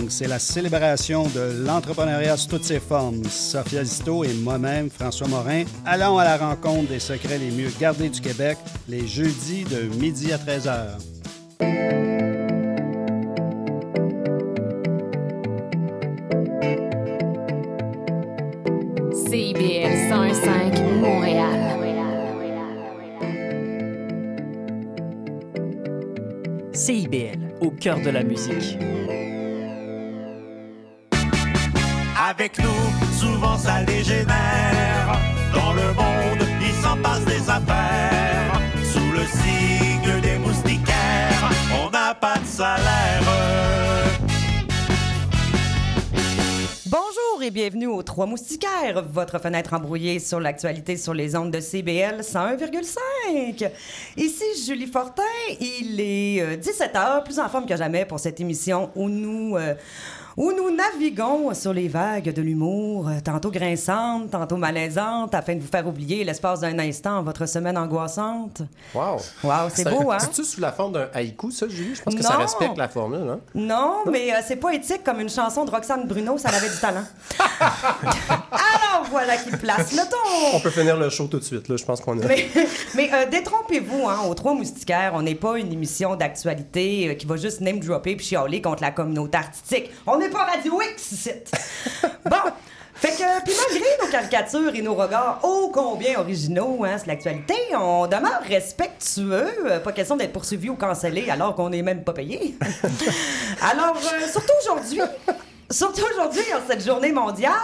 Marketing. C'est la célébration de l'entrepreneuriat sous toutes ses formes. Sophia Zito et moi-même, François Morin, allons à la rencontre des secrets les mieux gardés du Québec les jeudis de midi à 13h. CIBL 105 Montréal. CIBL, au cœur de la musique. Avec nous, souvent ça dégénère. Dans le monde, il s'en passe des affaires. Sous le signe des moustiquaires, on n'a pas de salaire. Bonjour et bienvenue aux Trois Moustiquaires, votre fenêtre embrouillée sur l'actualité sur les ondes de CBL 101,5. Ici Julie Fortin, il est 17h, plus en forme que jamais pour cette émission où nous... euh, où nous naviguons sur les vagues de l'humour, tantôt grinçantes, tantôt malaisantes, afin de vous faire oublier l'espace d'un instant votre semaine angoissante. Wow! Wow, c'est beau, hein? C'est-tu sous la forme d'un haïku, ça, Julie? Je pense que ça Non. respecte la formule, hein? Non, mais euh, c'est poétique comme une chanson de Roxane Bruno, ça avait du talent. Alors voilà qui place le ton. On peut finir le show tout de suite, là. Je pense qu'on a... Mais, mais euh, détrompez-vous, hein, aux Trois Moustiquaires, on n'est pas une émission d'actualité euh, qui va juste name-dropper puis chialer contre la communauté artistique. On n'est pas Radio X, ici. Bon. Fait que, puis malgré nos caricatures et nos regards ô combien originaux hein, sur l'actualité, on demeure respectueux. Euh, Pas question d'être poursuivi ou cancellé alors qu'on n'est même pas payé. alors, euh, surtout aujourd'hui, surtout aujourd'hui, en cette journée mondiale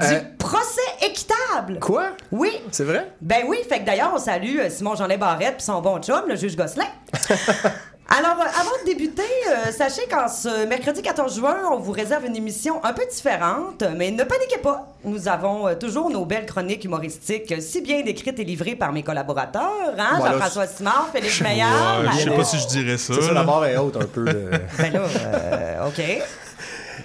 du Euh. procès équitable. Quoi? Oui, C'est vrai? ben oui, fait que d'ailleurs, on salue Simon Jeanet Barrette puis son bon chum, le juge Gosselin. Alors, euh, avant de débuter, euh, sachez qu'en ce mercredi 14 juin, on vous réserve une émission un peu différente, mais ne paniquez pas. Nous avons euh, toujours nos belles chroniques humoristiques, euh, si bien décrites et livrées par mes collaborateurs, hein? Voilà. Jean-François Simard, Félix Meillard. Je sais pas si je dirais ça. C'est ça, là. la barre est haute un peu. de- Ben là, euh, OK.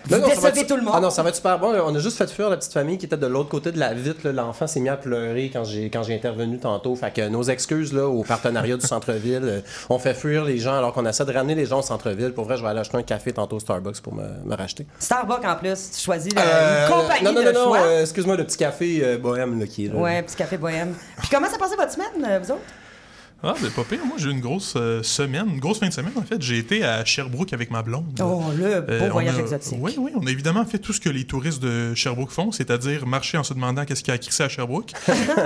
Non, ça décevez être- tout le monde. Ah non, ça va être super bon. On a juste fait fuir la petite famille qui était de l'autre côté de la vitre. L'enfant s'est mis à pleurer quand j'ai quand j'ai intervenu tantôt. Fait que nos excuses là, au partenariat du centre-ville. euh, On fait fuir les gens alors qu'on essaie de ramener les gens au centre-ville. Pour vrai, je vais aller acheter un café tantôt au Starbucks pour me, me racheter. Starbucks, en plus, tu choisis le- Euh, une compagnie non, non, de non, choix. euh, excuse-moi, le petit café euh, bohème là, qui est là. Ouais, petit café bohème. Puis comment s'est passé votre semaine, vous autres? Ah, ben pas pire. Moi, j'ai eu une grosse euh, semaine, une grosse fin de semaine, en fait. J'ai été à Sherbrooke avec ma blonde. Oh, le beau Euh, voyage a- exotique. Oui, oui. On a évidemment fait tout ce que les touristes de Sherbrooke font, c'est-à-dire marcher en se demandant qu'est-ce qu'il y a à crisser à Sherbrooke.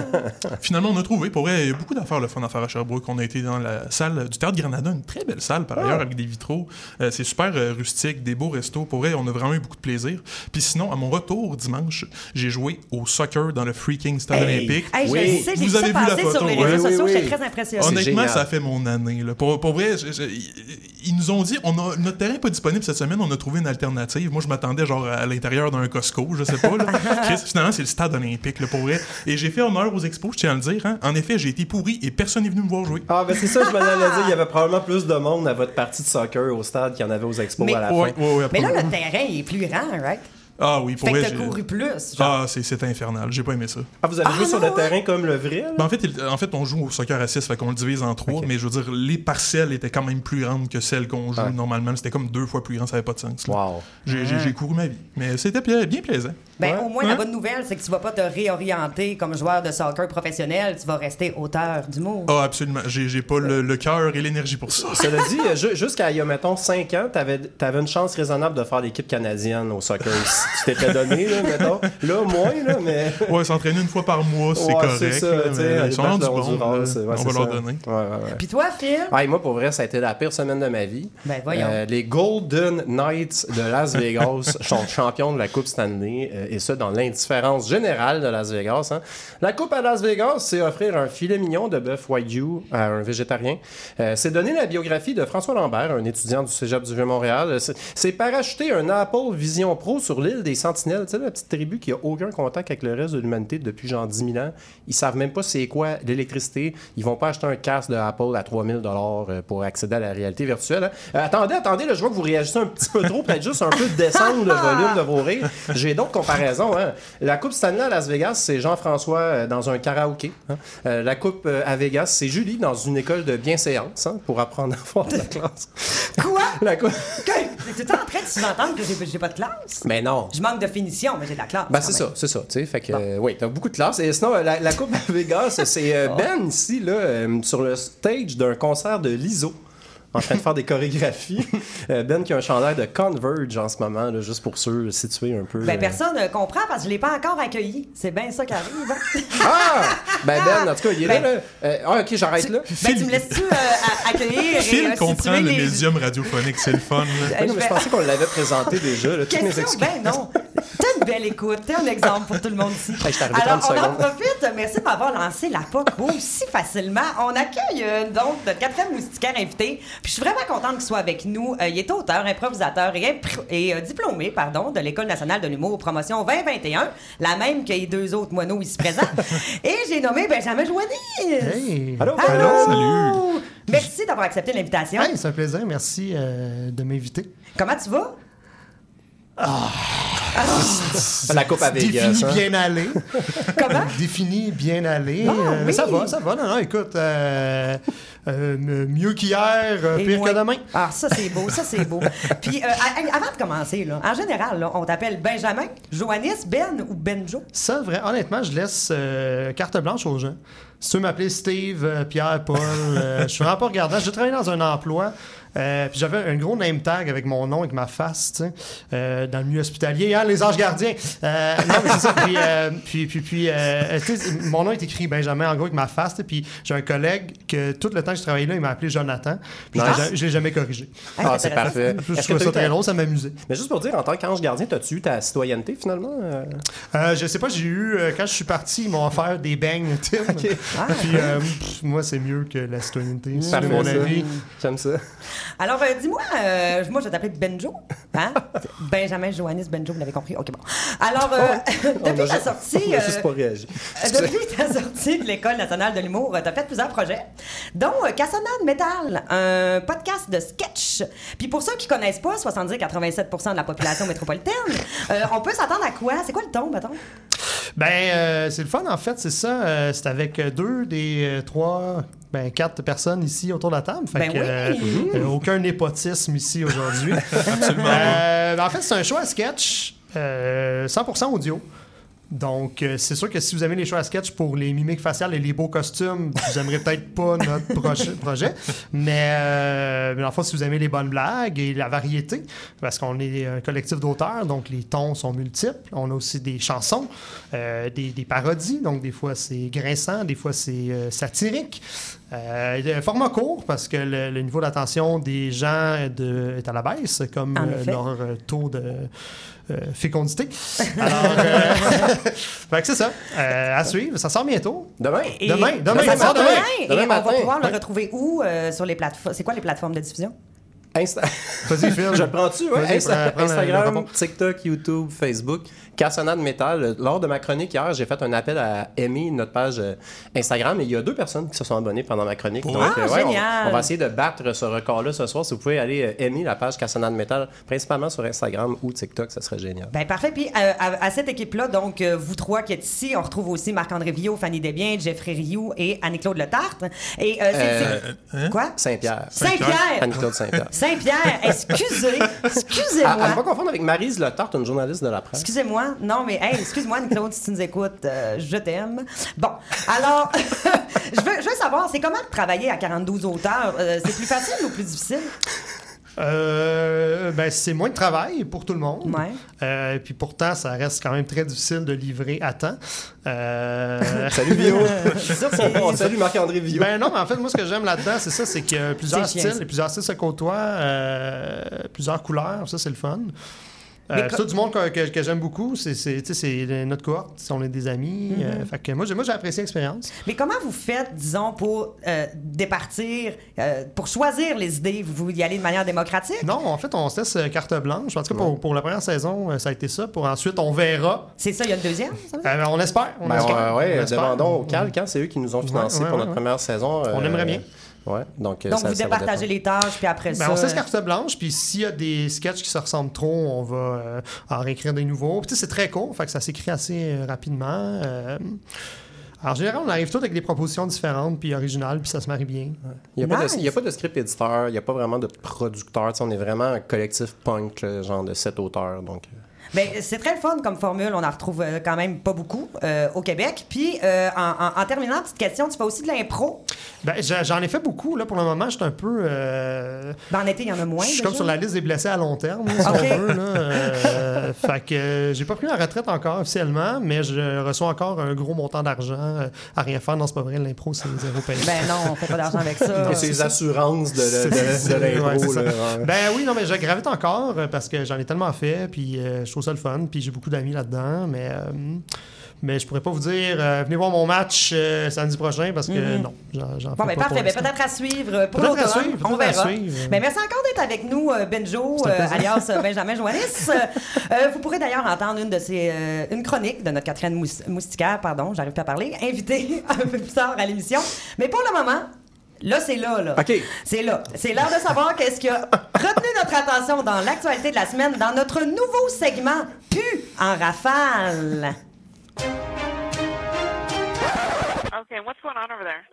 Finalement, on a trouvé. Pour vrai, il y a beaucoup d'affaires le fun à faire à Sherbrooke. On a été dans la salle du Théâtre Granada, une très belle salle par ailleurs, avec des vitraux. Euh, c'est super euh, rustique, des beaux restos. Pour vrai, on a vraiment eu beaucoup de plaisir. Puis sinon, à mon retour dimanche, j'ai joué au soccer dans le freaking stade Hey. olympique. Hey, Oui. je sais, Vous avez vu la photo, sur les réseaux Oui, sociaux, oui, j'étais oui. très impressionné. C'est Honnêtement, génial. ça a fait mon année. là. Pour, pour vrai, je- je- ils- nous ont dit, on a, notre terrain n'est pas disponible cette semaine, on a trouvé une alternative. Moi, je m'attendais genre à l'intérieur d'un Costco, je sais pas. Là. Finalement, c'est le stade olympique, là, pour vrai. Et j'ai fait honneur aux expos, je tiens à le dire. hein. En effet, j'ai été pourri et personne n'est venu me voir jouer. Ah, ben c'est ça, je m'en allais dire. Il y avait probablement plus de monde à votre partie de soccer au stade qu'il y en avait aux expos Mais- à la Ouais, fin. ouais, ouais, Mais là, le terrain est plus grand, right? Ah oui, pour Fait que t'as couru plus. Genre. Ah, c'est c'est infernal. J'ai pas aimé ça. Ah, vous avez joué sur le terrain comme le vrai? Ben, en, fait, il- en fait, on joue au soccer à 6, fait qu'on le divise en trois, Ok. mais je veux dire, les parcelles étaient quand même plus grandes que celles qu'on joue normalement. C'était comme deux fois plus grand, ça avait pas de sens. là. Wow. J'ai couru ma vie. Mais c'était bien plaisant. Ben, Ouais. au moins, la bonne nouvelle, c'est que tu vas pas te réorienter comme joueur de soccer professionnel. Tu vas rester auteur d'humour. Ah, absolument. J'ai j'ai pas le, le cœur et l'énergie pour ça. Cela dit, euh, ju- jusqu'à il y a, mettons, 5 ans, t'avais avais une chance raisonnable de faire l'équipe canadienne au soccer. Si tu t'étais donné, là, mettons. Là, moins, là, mais... Ouais, s'entraîner une fois par mois, c'est Ouais, correct. c'est ça, ils sont rendus bons, On va leur donner. Ouais, ouais, ouais. Puis toi, Phil? Ah, et moi, pour vrai, ça a été la pire semaine de ma vie. Ben, voyons. Euh, les Golden Knights de Las Vegas sont champions de la Coupe Stanley, euh, et ça dans l'indifférence générale de Las Vegas. hein. La Coupe à Las Vegas, c'est offrir un filet mignon de bœuf Wagyu à un végétarien. Euh, c'est donner la biographie de François Lambert, un étudiant du Cégep du Vieux-Montréal. Euh, c'est- parachuter un Apple Vision Pro sur l'île des Sentinelles, tu sais, la petite tribu qui a aucun contact avec le reste de l'humanité depuis genre 10 000 ans. Ils savent même pas c'est quoi l'électricité. Ils vont pas acheter un casque de Apple à 3000 dollars euh, pour accéder à la réalité virtuelle. hein. Euh, attendez, attendez, là, je vois que vous réagissez un petit peu trop. Peut-être juste un peu descendre le volume de vos rires. J'ai d'autres comparaisons Hein. La Coupe Stanley à Las Vegas, c'est Jean-François euh, dans un karaoké. hein. Euh, la Coupe euh, à Vegas, c'est Julie dans une école de bienséance hein, pour apprendre à voir la classe. Quoi? La coupe... Tu es en train de sous-entendre que j'ai pas de classe? Mais non. Je manque de finition, mais j'ai de la classe. Ben, c'est ça, c'est ça. Fait que, euh, oui, t'as beaucoup de classe. Et sinon, la, la Coupe à Vegas, c'est Ben ici, là, sur le stage d'un concert de l'ISO. En train de faire des chorégraphies. Euh, ben qui a un chandail de Converge en ce moment, là, juste pour ceux situés un peu. Ben, euh, personne ne comprend parce que je l'ai pas encore accueilli. C'est bien ça qui arrive. hein? Ah! Ben Ben, en tout cas, il est là. Ben- là. Euh, ah, ok, j'arrête là. Ben, tu me laisses-tu euh, accueillir et Phil euh, comprend situer le les- médium radiophonique, c'est le fun. là. Ben non, je mais je pensais qu'on l'avait présenté déjà. Là, toutes mes excuses. Ben non. T'as une belle écoute. T'es un exemple pour tout le monde ici. Hey, Alors, 30 on en profite. Merci de m'avoir lancé la POC aussi facilement. On accueille euh, donc notre quatrième moustiquaire invité. Puis je suis vraiment contente qu'il soit avec nous. Euh, il est auteur, improvisateur et, impr- et, euh, diplômé pardon, de l'École nationale de l'humour promotion 2021, la même que les deux autres moineaux ici présents. et j'ai nommé Benjamin Joannis. Hey! Allô? Allô? Salut. Merci d'avoir accepté l'invitation. Hey, c'est un plaisir, merci euh, de m'inviter. Comment tu vas? La Coupe à Vegas. Défini hein? bien aller. Comment? Défini bien aller. Ah, Euh, oui. Ça va, ça va. Non, non, écoute, euh, mieux qu'hier, euh, pire moins. que demain. Ah, ça, c'est beau, ça, c'est beau. Puis, euh, avant de commencer, là, en général, là, on t'appelle Benjamin, Joannis, Ben ou Benjo? Ça, vrai, honnêtement, je laisse euh, carte blanche aux gens. Si tu veux m'appeler Steve, euh, Pierre, Paul, euh, je suis vraiment pas regardant. J'ai travaillé dans un emploi, euh, puis j'avais un gros name tag avec mon nom, avec ma face, tu sais, euh, dans le milieu hospitalier. Hein, les anges gardiens. Euh, non, mais c'est ça. Puis, mon nom est écrit Benjamin, en gros, avec ma face. Puis j'ai un collègue que tout le temps que je travaillais là, il m'a appelé Jonathan. Puis Nice. je l'ai jamais corrigé. Ah, c'est parfait. Je trouvais ça très drôle, ça m'amusait. Mais juste pour dire, en tant qu'ange gardien, t'as-tu eu ta citoyenneté finalement? je sais pas, j'ai eu, quand je suis parti, ils m'ont offert des beignes, Tim. Ah. Puis pff, moi, c'est mieux que la citoyenneté. C'est mon avis. J'aime ça. Alors, euh, dis-moi, euh, moi, je vais t'appeler Benjo. Hein? Benjamin, Joannis, Benjo, vous l'avez compris? OK, bon. Alors, euh, depuis ta sortie... On a euh, juste pas réagi. Depuis ta sortie de l'École nationale de l'humour, tu as fait plusieurs projets, dont euh, Cassonade Metal, un podcast de sketch. Puis pour ceux qui connaissent pas, 70-87% de la population métropolitaine, euh, on peut s'attendre à quoi? C'est quoi le ton, mettons? Ben, euh, c'est le fun, en fait, c'est ça. euh, c'est avec deux des euh, trois, ben, quatre personnes ici autour de la table. Fait Ben que, oui. euh, euh, aucun népotisme ici aujourd'hui. Absolument. Euh, ben, en fait, c'est un show à sketch, euh, 100% audio. Donc, euh, c'est sûr que si vous aimez les shows à sketch pour les mimiques faciales et les beaux costumes, vous aimerez peut-être pas notre proche- projet. Mais, euh, mais en fait, si vous aimez les bonnes blagues et la variété, parce qu'on est un collectif d'auteurs, donc les tons sont multiples. On a aussi des chansons, euh, des, des parodies, donc des fois c'est grinçant, des fois c'est euh, satirique. Euh, format court, parce que le, le niveau d'attention des gens de- est à la baisse, comme euh, leur euh, taux de euh, fécondité. Alors, euh, fait que c'est ça. Euh, à suivre, ça sort bientôt. Demain? Et- Demain, demain, ça ça sort demain. demain. Et Demain on va pouvoir le retrouver où euh, sur les plateformes? C'est quoi les plateformes de diffusion? Insta- Vas-y, Phil. Je le prends-tu, ouais? Insta- prends- prends le- le Instagram. TikTok, YouTube, Facebook, Cassonade Métal. Lors de ma chronique hier, j'ai fait un appel à aimer notre page euh, Instagram et il y a deux personnes qui se sont abonnées pendant ma chronique. Ouais. Donc, euh, ouais, on- génial. on, va essayer de battre ce record-là ce soir. Si vous pouvez aller euh, aimer la page Cassonade Métal, principalement sur Instagram ou TikTok, ça serait génial. Ben parfait. Puis euh, à, à cette équipe-là, donc euh, vous trois qui êtes ici, on retrouve aussi Marc-André Villot, Fanny Desbiens, Jeffrey Rioux et Annie-Claude Letarte. Et euh, Euh, hein? quoi? Saint-Pierre. Saint-Pierre! Anne-Claude Saint-Pierre. Saint-Pierre, excusez, À, à ne excusez-moi. pas confondre avec Maryse Le Tarte, une journaliste de la presse. Excusez-moi. Non, mais hey, excuse-moi, Claude, si tu nous écoutes, euh, je t'aime. Bon, alors, je, veux, je veux savoir, c'est comment travailler à 42 auteurs? Euh, c'est plus facile ou plus difficile? Euh, ben, c'est moins de travail pour tout le monde. Ouais. Euh, puis pourtant, ça reste quand même très difficile de livrer à temps. Euh, Salut Vio! C'est sûr que c'est- Oh, salut Marc-André Vio! Ben non, mais en fait, moi, ce que j'aime là-dedans, c'est ça, c'est qu'il y a plusieurs styles, et plusieurs styles se côtoient, euh, plusieurs couleurs, ça, c'est le fun. Mais Euh, c'est tout du monde que, que- que j'aime beaucoup, c'est c'est- tu sais, c'est notre cohorte, on est des amis. Euh, fait que moi, j'ai moi, j'ai apprécié l'expérience. Mais comment vous faites, disons, pour euh, départir, euh, pour choisir les idées? Vous y allez de manière démocratique? Non, en fait, on se laisse carte blanche. En tout cas, pour, pour la première saison, ça a été ça. Pour ensuite, on verra. C'est ça, il y a une deuxième? ça? Euh, on espère. On Ben, espère. ouais, on espère. demandons au Calque, hein, c'est eux qui nous ont financé Ouais, ouais, pour ouais, notre ouais. première saison. On aimerait bien. Ouais, donc, euh, Donc, ça- vous départagez les tâches, puis après Ben, ça... on sait ce carte blanche, puis s'il y a des sketchs qui se ressemblent trop, on va euh, en réécrire des nouveaux. Puis c'est très court, fait que ça s'écrit assez euh, rapidement. Euh, alors, en général, on arrive tous avec des propositions différentes, puis originales, puis ça se marie bien. Il n'y a, pas de- Nice. il y a pas de script éditeur, il n'y a pas vraiment de producteur. On est vraiment un collectif punk, genre de sept auteurs. Donc, euh, Ben, c'est très le fun comme formule. On en retrouve euh, quand même pas beaucoup euh, au Québec. Puis, euh, en, en- en terminant, petite question, tu fais aussi de l'impro? Ben, j'en ai fait beaucoup, là, pour le moment. Je suis un peu... euh, Ben, en été, il y en a moins. je suis déjà. comme sur la liste des blessés à long terme, si on veut. Là, Euh, fait que j'ai pas pris ma retraite encore officiellement, mais je reçois encore un gros montant d'argent à rien faire. Non, c'est pas vrai, l'impro, c'est zéro payé. Ben non, on fait pas d'argent avec ça. et c'est les assurances de, de, C'est- de, c'est- de l'impro, ouais. Ben oui, non, mais je gravite encore parce que j'en ai tellement fait, puis euh, je trouve ça le fun, puis j'ai beaucoup d'amis là-dedans, mais, euh, mais je pourrais pas vous dire, euh, venez voir mon match euh, samedi prochain parce que Mhm. non, j'en Bon, fais ben pas parfait. Ben, peut-être à suivre euh, pour l'automne. On peut-être à verra. suivre. Ben, merci encore d'être avec nous, Benjo, alias Benjamin Joannis. Vous pourrez d'ailleurs entendre une de ces, une chronique de notre mous- moustiquaire, pardon, j'arrive pas à parler, invité un peu plus tard à l'émission. Mais pour le moment, là, c'est là, là. OK. C'est là. C'est l'heure de savoir qu'est-ce qui a retenu notre attention dans l'actualité de la semaine, dans notre nouveau segment Pu en rafale. Okay, what's going on over there?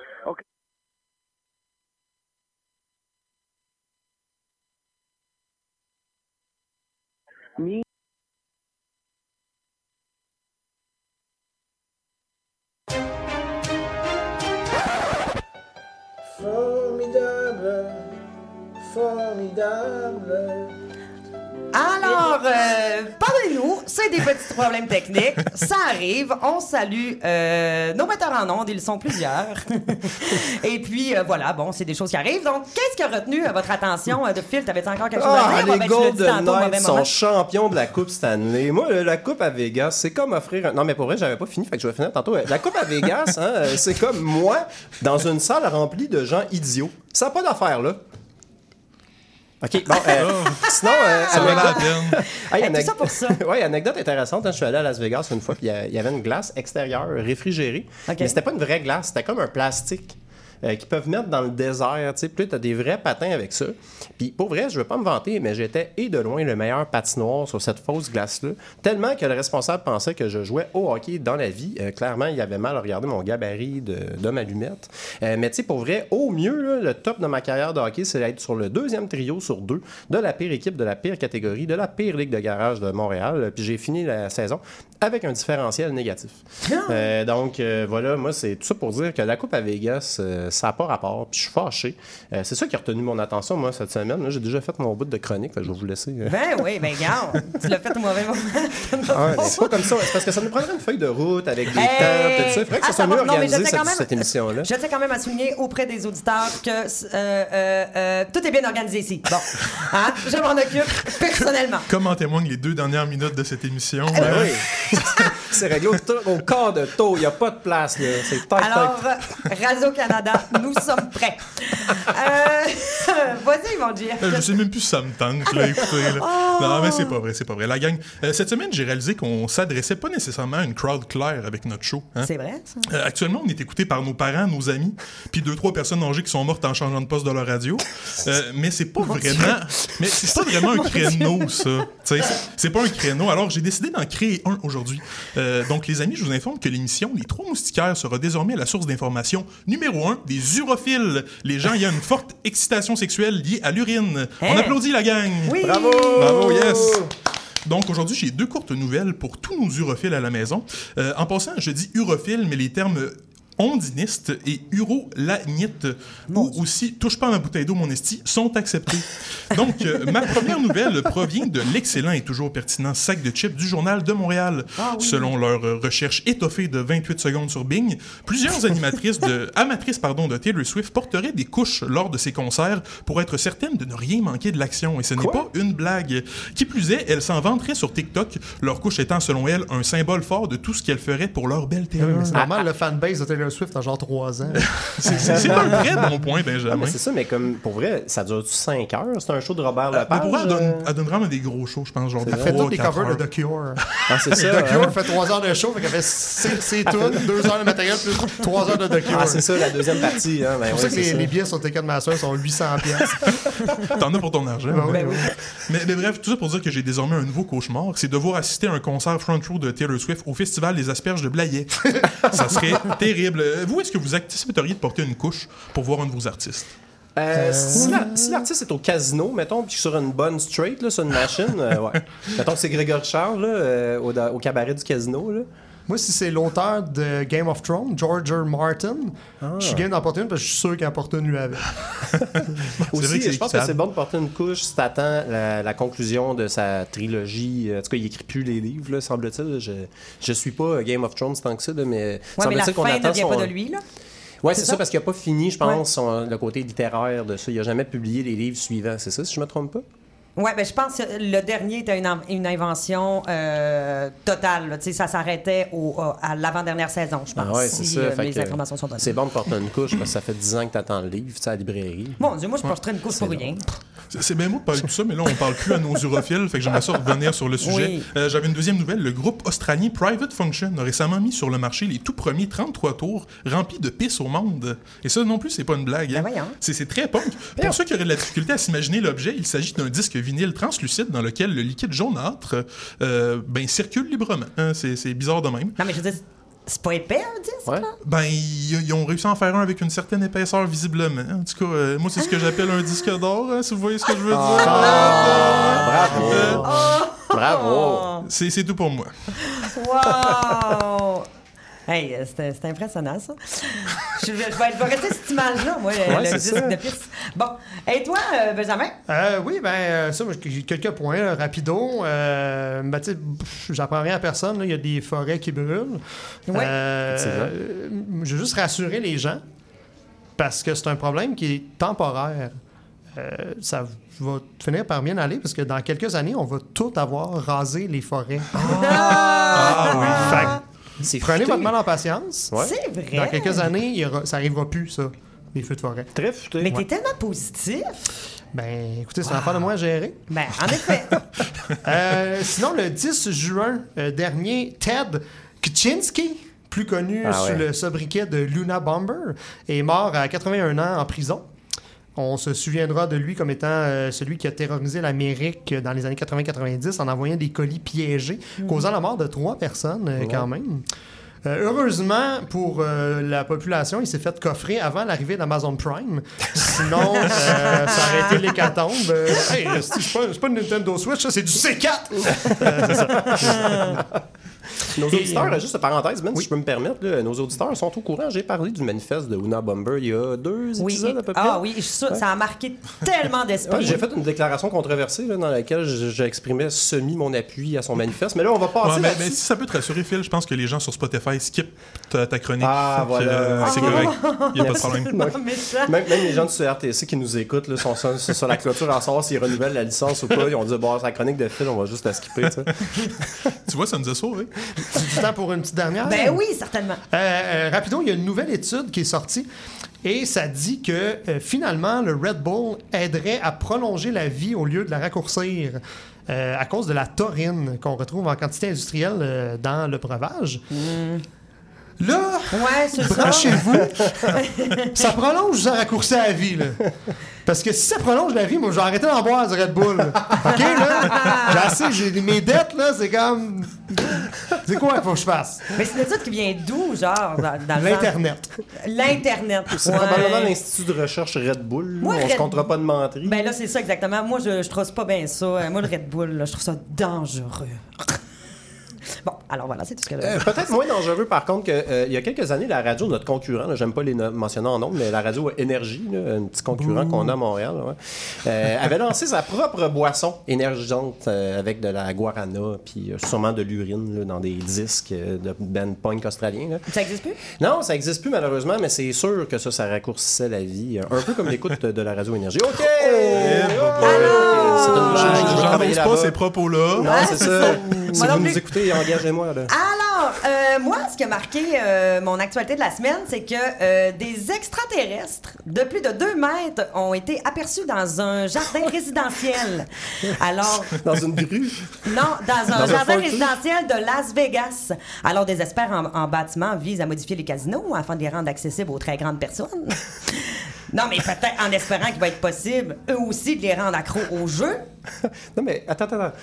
Formidable. Alors, euh, pardonnez-nous, c'est des petits problèmes techniques. Ça arrive. On salue euh, nos metteurs en ondes. Ils sont plusieurs. Et puis, euh, voilà, bon, c'est des choses qui arrivent. Donc, qu'est-ce qui a retenu euh, votre attention? De Phil, t'avais encore quelque chose à Ah, dire? Bon, les ben, tu l'as dit Golden tantôt au mauvais Knights moment. sont champions de la Coupe Stanley. Moi, la Coupe à Vegas, c'est comme offrir... un- Non, mais pour vrai, j'avais pas fini, fait que je vais finir tantôt. La Coupe à Vegas, hein, euh, c'est comme moi dans une salle remplie de gens idiots. Ça n'a pas d'affaire, là. OK, bon, euh, sinon... euh, Ça valait la anecdote- peine. Hey, Hey, tout anec- ça pour ça. ouais, anecdote intéressante. hein, je suis allé à Las Vegas une fois, puis il y a- il y avait une glace extérieure réfrigérée. Ok. Mais c'était pas une vraie glace, c'était comme un plastique. Euh, qu'ils peuvent mettre dans le désert, tu sais, puis là, t'as des vrais patins avec ça. Puis pour vrai, je veux pas me vanter, mais j'étais et de loin le meilleur patinoire sur cette fausse glace-là, tellement que le responsable pensait que je jouais au hockey dans la vie. Euh, clairement, il avait mal à regarder mon gabarit de- d'homme allumette. Euh, mais tu sais, pour vrai, au mieux, là, le top de ma carrière de hockey, c'est d'être sur le deuxième trio sur deux de la pire équipe, de la pire catégorie, de la pire ligue de garage de Montréal. Puis j'ai fini la saison avec un différentiel négatif. Donc voilà, moi, c'est tout ça pour dire que la Coupe à Vegas, ça n'a pas rapport. Puis je suis fâché. Euh, c'est ça qui a retenu mon attention, moi, cette semaine. J'ai déjà fait mon bout de chronique, je vais vous laisser. euh. Ben oui, ben regarde, tu l'as fait au mauvais moment. Ah c'est pas comme ça. C'est parce que ça nous prendrait une feuille de route avec des Hey! temps, tout ça. Il faudrait que Ah, ça soit va. mieux Non, mais je organisé, tiens cette, quand même- cette émission-là. Je tiens quand même à souligner auprès des auditeurs que euh, euh, euh, tout est bien organisé ici. Bon, hein, je m'en occupe personnellement. Comme en témoignent les deux dernières minutes de cette émission. Ben euh, oui. c'est réglé au, au quart de taux. Il n'y a pas de place. là. Alors, Radio-Canada, nous sommes prêts. Euh, Vas-y, mon Dieu. Euh, Je sais même plus si ça me tente, là, écoutez. là. Non, mais c'est pas vrai, c'est pas vrai. La gang, euh, cette semaine, j'ai réalisé qu'on s'adressait pas nécessairement à une crowd claire avec notre show. hein. C'est vrai, ça? Euh, actuellement, on est écouté par nos parents, nos amis, puis deux, trois personnes âgées qui sont mortes en changeant de poste de leur radio. Mais c'est pas vraiment. Mais c'est pas vraiment un créneau, ça. C'est- c'est pas un créneau. Alors, j'ai décidé d'en créer un aujourd'hui. Donc, les amis, je vous informe que l'émission Les Trois Moustiquaires sera désormais la source d'information numéro un des urophiles. Les gens, il y a une forte excitation sexuelle liée à l'urine. On Hein? applaudit la gang. Oui! Bravo! Bravo, yes! Donc aujourd'hui, j'ai deux courtes nouvelles pour tous nos urophiles à la maison. Euh, en passant, je dis urophile, mais les termes ondiniste et urolagnite, ou aussi touche pas à ma bouteille d'eau, mon esti, sont acceptés. Donc, euh, ma première nouvelle provient de l'excellent et toujours pertinent sac de chips du Journal de Montréal. Selon leur euh, recherche étoffée de 28 secondes sur Bing, plusieurs animatrices de, amatrices pardon, de Taylor Swift porteraient des couches lors de ses concerts pour être certaines de ne rien manquer de l'action. Et ce n'est pas une blague. Qui plus est, elles s'en vanteraient sur TikTok, leur couche étant selon elles un symbole fort de tout ce qu'elles feraient pour leur belle Oui, Taylor. mais c'est normal, le fanbase de Taylor Taylor Swift a genre 3 ans. C'est un très bon point, Benjamin. mais c'est ça, mais comme pour vrai, ça dure 5 heures. C'est un show de Robert Mais Lepage. pour vrai, elle donne, euh, elle donne vraiment des gros shows, je pense, genre Elle fait 3, tous les 4 covers heures. de The Cure. Ah, c'est ça. The hein? Cure fait 3 heures de show, fait qu'elle fait ses, ses tunes, 2 heures de matériel plus 3 heures de The Cure. Ah, c'est ça, la deuxième partie. Hein? Ben C'est pour oui, ça que les, ça. les billets sur Ticketmaster sont 800 pièces. T'en as pour ton argent. Ben mais... oui. Mais, mais bref, tout ça pour dire que j'ai désormais un nouveau cauchemar, c'est devoir assister à un concert front row de Taylor Swift au Festival des Asperges de Blayet. ça serait terrible. Euh, Vous, est-ce que vous accepteriez de porter une couche pour voir un de vos artistes? Euh, si la- si l'artiste est au casino, mettons, puis sur une bonne straight, là, sur une machine, euh, ouais. mettons que c'est Grégory Charles, là, euh, au, au cabaret du casino, là. Moi, si c'est l'auteur de Game of Thrones, George R. Martin, je suis game d'en porter une parce que je suis sûr qu'il en porte une lui avec. Aussi, vrai que c'est je pense que c'est bon de porter une couche si t'attends la, la conclusion de sa trilogie. En tout cas, il écrit plus les livres, là, semble-t-il. Je, je suis pas Game of Thrones tant que ça, là, mais Ouais, semble-t-il qu'on fin ne attend vient son... pas de lui, là. Ouais, C'est ça? ça, parce qu'il a pas fini, je pense, son- le côté littéraire de ça. Il a jamais publié les livres suivants, c'est ça, si je me trompe pas? Ouais, ben, je pense que le dernier était une, in- une invention euh, totale. là. Tu sais, ça s'arrêtait au, à l'avant-dernière saison, je pense. Ah ouais, c'est si ça. euh, fait les que informations sont bonnes. C'est bon de porter une couche parce que ça fait 10 ans que t'attends le livre, tu sais, à la librairie. Mon Dieu, moi, je porterais une couche pour rien. C'est bien beau de parler de tout ça, mais là, on parle plus à nos urophiles, fait que j'aimerais ça revenir sur le sujet. Oui. Euh, J'avais une deuxième nouvelle. Le groupe australien Private Function a récemment mis sur le marché les tout premiers 33 tours remplis de pisse au monde. Et ça, non plus, c'est pas une blague. hein. Ben voyons. C'est c'est très punk. Pour ceux qui auraient de la difficulté à s'imaginer l'objet, il s'agit d'un disque vinyle translucide dans lequel le liquide jaunâtre euh, ben, circule librement. hein. C'est c'est bizarre de même. Non, mais je veux dire, c'est pas épais, un disque, Ouais. là? Ben, ils, ont réussi à en faire un avec une certaine épaisseur, visiblement. En tout cas, euh, moi, c'est ce que j'appelle un disque d'or, hein, si vous voyez ce que je veux dire. Ah, bravo! Oh! Bravo! C'est c'est tout pour moi. Wow! Hey, euh, c'était impressionnant, ça. Je, vais- je vais, je vais rester cette image-là, moi, le, Ouais, le disque ça. de piste. Bon. Et toi, euh, Benjamin? Euh, oui, ben, euh, ça, j'ai quelques points, là, rapido. Euh, ben, tu sais, j'apprends rien à personne, là, il y a des forêts qui brûlent. Euh, euh, je veux juste rassurer les gens, parce que c'est un problème qui est temporaire. Euh, ça va finir par bien aller, parce que dans quelques années, on va tout avoir rasé les forêts. Ah oui. Fait prenez futé. votre mal en patience. Ouais. C'est vrai. Dans quelques années, il y aura- ça arrivera plus, ça, les feux de forêt. Très futé. Mais t'es tellement positif. Ben, écoutez, c'est une affaire de moins à gérer. Ben, en effet. Euh, sinon, le 10 juin euh, dernier, Ted Kaczynski, plus connu Ah sous ouais. le sobriquet de Luna Bomber, est mort à 81 ans en prison. On se souviendra de lui comme étant euh, celui qui a terrorisé l'Amérique dans les années 80-90 en envoyant des colis piégés, causant la mort de trois personnes euh, quand même. Euh, heureusement pour euh, la population, il s'est fait coffrer avant l'arrivée d'Amazon Prime. Sinon, euh, ça aurait été l'hécatombe. Hey, c'est pas, pas une Nintendo Switch, ça, c'est du C4! Euh, c'est ça. Nos Et- auditeurs, euh, juste une parenthèse, même si je peux me permettre, là, nos auditeurs sont au courant. J'ai parlé du manifeste de Una Bomber il y a deux Oui. épisodes à peu près. Ah oui, ça a marqué tellement Ouais, d'esprit. j'ai fait une déclaration controversée là, dans laquelle je- j'exprimais semi mon appui à son manifeste. Mais là, on va Ouais, passer mais, si ça peut te rassurer, Phil, je pense que les gens sur Spotify skippent ta, ta chronique. Ah, voilà. euh, c'est Ah. correct. Il n'y a pas de problème. Même, même les gens du CRTC qui nous écoutent là, sont sur, sur la clôture à savoir s'ils renouvellent la licence ou pas. Ils ont dit, bon, c'est la chronique de Phil, on va juste la skipper. Tu vois, ça nous a sauvés. Du temps pour une petite dernière? Ben oui, certainement. Euh, euh, rapido, il y a une nouvelle étude qui est sortie et ça dit que euh, finalement, le Red Bull aiderait à prolonger la vie au lieu de la raccourcir euh, à cause de la taurine qu'on retrouve en quantité industrielle euh, dans le breuvage. Là, Ouais, c'est ça. branchez-vous, ça prolonge ou ça raccourcit la vie, là? Parce que si ça prolonge la vie, moi, je vais arrêter d'en boire du Red Bull. OK, là? J'ai assez, j'ai mes dettes, là, c'est comme... C'est quoi qu'il faut que je fasse? Mais c'est une étude qui vient d'où, genre, dans, dans le L'Internet. L'Internet. C'est ouais. probablement l'Institut de recherche Red Bull. Moi, on se Red- comptera pas de menterie. Ben là, c'est ça exactement. Moi, je, je trouve pas bien ça. Moi, le Red Bull, là, je trouve ça dangereux. bon, alors voilà, c'est tout ce que Euh. Peut-être moins dangereux, par contre, qu'il y a quelques années, la radio, notre concurrent, là, j'aime pas les no- mentionner en nom, mais la radio Énergie, là, un petit concurrent qu'on a à Montréal, ouais, euh, avait lancé sa propre boisson énergisante euh, avec de la guarana, puis euh, sûrement de l'urine là, dans des disques euh, de ben punk australien. là. Ça existe plus? Non, ça existe plus malheureusement, mais c'est sûr que ça, ça raccourcissait la vie. euh, Un peu comme l'écoute de la radio Énergie. OK! OK! C'est une blague, je pas ces propos-là. Non, c'est ça. Si vous nous écoutez, Là. Alors, euh, moi, ce qui a marqué euh, mon actualité de la semaine, c'est que euh, des extraterrestres de plus de 2 mètres ont été aperçus dans un jardin résidentiel. Alors, Dans une grue? non, dans un Dans jardin résidentiel de Las Vegas. Alors, des experts en, en bâtiment visent à modifier les casinos afin de les rendre accessibles aux très grandes personnes. Non, mais peut-être en espérant qu'il va être possible, eux aussi, de les rendre accros au jeu. Non, mais attends, attends. attends.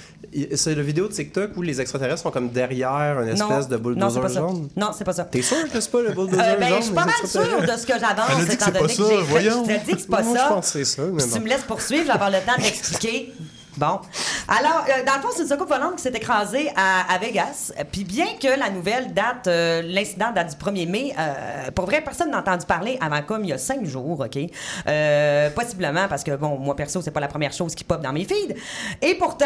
C'est le vidéo de TikTok où les extraterrestres sont comme derrière une espèce non, de non, bulldozer pas ça. jaune? Non, c'est pas ça. T'es sûr que c'est pas le bulldozer Euh, ben, jaune? je suis pas mal sûre extraterrestres? de ce que j'avance, étant c'est pas donné que j'ai. Je te dis que c'est pas Moi, ça. je pense que c'est ça, mais Si tu me laisses poursuivre, je vais avoir le temps d'expliquer. Bon. Alors, euh, dans le fond, c'est une soucoupe volante qui s'est écrasée à, à Vegas. Puis bien que la nouvelle date, euh, l'incident date du 1er mai, euh, pour vrai, personne n'a entendu parler avant comme il y a cinq jours, OK? Euh, possiblement parce que, bon, moi, perso, c'est pas la première chose qui pop dans mes feeds. Et pourtant...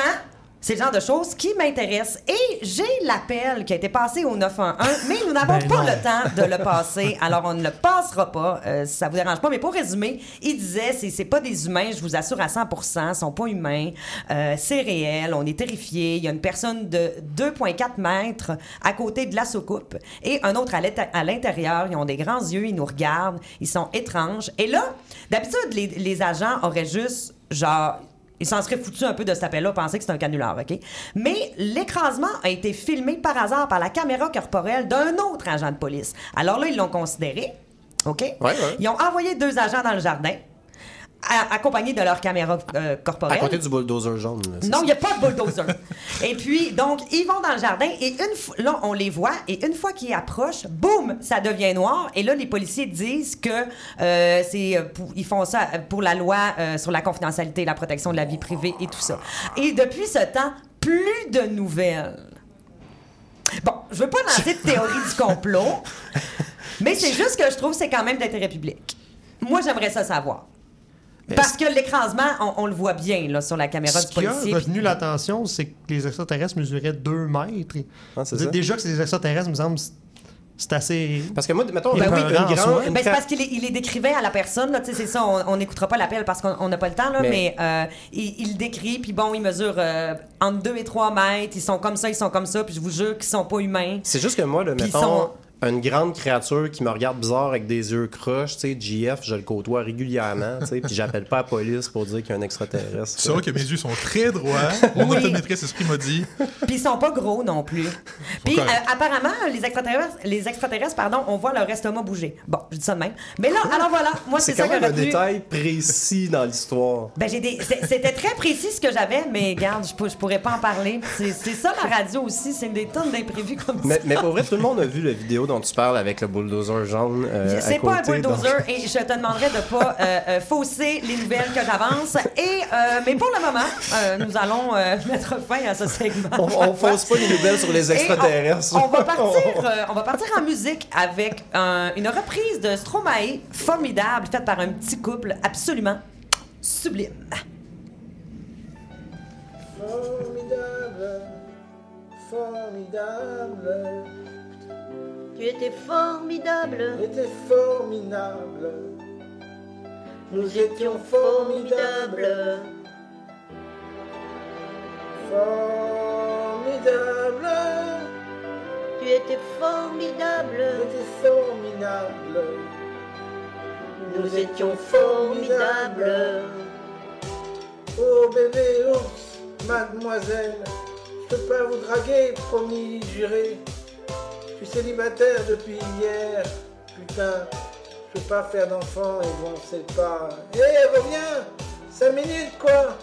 C'est le genre de choses qui m'intéressent. Et j'ai l'appel qui a été passé au 911, mais nous n'avons Ben pas non. le temps de le passer. Alors, on ne le passera pas, euh, si ça vous dérange pas. Mais pour résumer, il disait, c'est, c'est pas des humains, je vous assure à 100 ils sont pas humains. Euh, c'est réel, on est terrifiés. Il y a une personne de 2,4 mètres à côté de la soucoupe et un autre à l'intérieur. Ils ont des grands yeux, ils nous regardent, ils sont étranges. Et là, d'habitude, les, les agents auraient juste, genre... Ils s'en seraient foutus un peu de cet appel-là, pensaient que c'était un canular, OK? Mais l'écrasement a été filmé par hasard par la caméra corporelle d'un autre agent de police. Alors là, ils l'ont considéré, OK? Ouais, ouais. Ils ont envoyé deux agents dans le jardin, accompagnés de leur caméra euh, À corporelle. côté du bulldozer jaune. là, Non, il n'y a pas de bulldozer. et puis, donc, ils vont dans le jardin et une fois, là, on les voit et une fois qu'ils approchent, boum, ça devient noir. Et là, les policiers disent que euh, c'est, euh, ils font ça pour la loi euh, sur la confidentialité, la protection de la vie privée et tout ça. Et depuis ce temps, plus de nouvelles. Bon, je veux pas lancer de théorie du complot, mais c'est juste que je trouve que c'est quand même d'intérêt public. Moi, j'aimerais ça savoir. Parce que l'écrasement, on, on le voit bien là, sur la caméra Ce du qui a policier. retenu l'attention, c'est que les extraterrestres mesuraient 2 mètres. Ah, c'est ça. Déjà que c'est des extraterrestres, me semble, c'est assez. Parce que moi, mettons, Ben oui, une grande- une Ben, c'est parce qu'il les- il décrivait à la personne, là, c'est ça, on- n'écoutera pas l'appel parce qu'on on n'a pas le temps, là, mais, Mais- euh, il, il le décrit, puis bon, il mesure euh, entre 2 et 3 mètres, ils sont comme ça, ils sont comme ça, puis je vous jure qu'ils sont pas humains. C'est juste que moi, ils mettons, sont- une grande créature qui me regarde bizarre avec des yeux croches, tu sais, JF, je le côtoie régulièrement, tu sais, puis j'appelle pas la police pour dire qu'il y a un extraterrestre. C'est vrai que mes yeux sont très droits. Mon Oui. optométriste esprit m'a dit. Puis ils sont pas gros non plus. Puis euh, apparemment, les extraterrestres, les extraterrestres, pardon, on voit leur estomac bouger. Bon, je dis ça de même. Mais là, alors voilà, moi c'est C'est ça quand que même un détail précis dans l'histoire. Ben, j'ai des... C'était très précis ce que j'avais, mais regarde, je, pour- je pourrais pas en parler. C'est ça la radio aussi, c'est des tonnes d'imprévus comme ça. Mais, mais pour vrai, tout le monde a vu la vidéo dont tu parles avec le bulldozer jaune. euh, C'est pas un donc- bulldozer et je te demanderai de pas euh, euh, fausser les nouvelles que j'avance. Et euh, mais pour le moment, euh, nous allons euh, mettre fin à ce segment. On, on fausse pas les nouvelles sur les extraterrestres. On, on va partir, euh, on va partir en musique avec un- une reprise de Stromae formidable faite par un petit couple absolument sublime. Formidable, formidable, Tu étais formidable, était formidable. Nous étions formidables, formidable, tu étais formidable, était formidable. nous étions formidables. Oh bébé ours, mademoiselle, je peux pas vous draguer, promis, juré. Suis célibataire depuis hier, putain, je peux pas faire d'enfant et bon, c'est pas. Hé, reviens, 5 minutes quoi,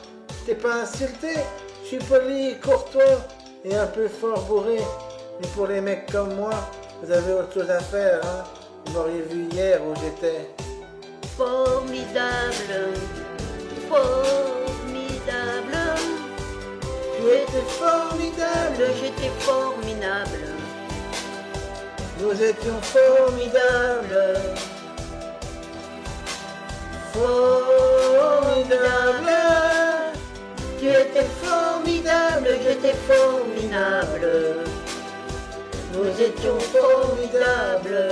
t'ai pas insulté, je suis poli, courtois et un peu fort bourré. Mais pour les mecs comme moi, vous avez autre chose à faire, hein. Vous m'auriez vu hier où j'étais. Formidable, formidable, Tu étais formidable, j'étais formidable. Nous étions formidables. Formidables. Tu étais formidable, j'étais formidable. Nous étions formidables.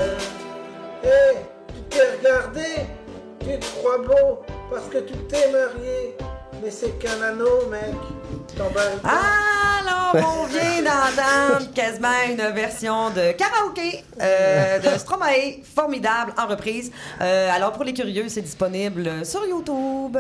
Hé, tu t'es regardé Tu te crois beau parce que tu t'es marié. Mais c'est qu'un anneau, mec. Alors, on vient entendre quasiment une version de karaoké euh, de Stromae, formidable, en reprise. Euh, alors, pour les curieux, c'est disponible sur YouTube.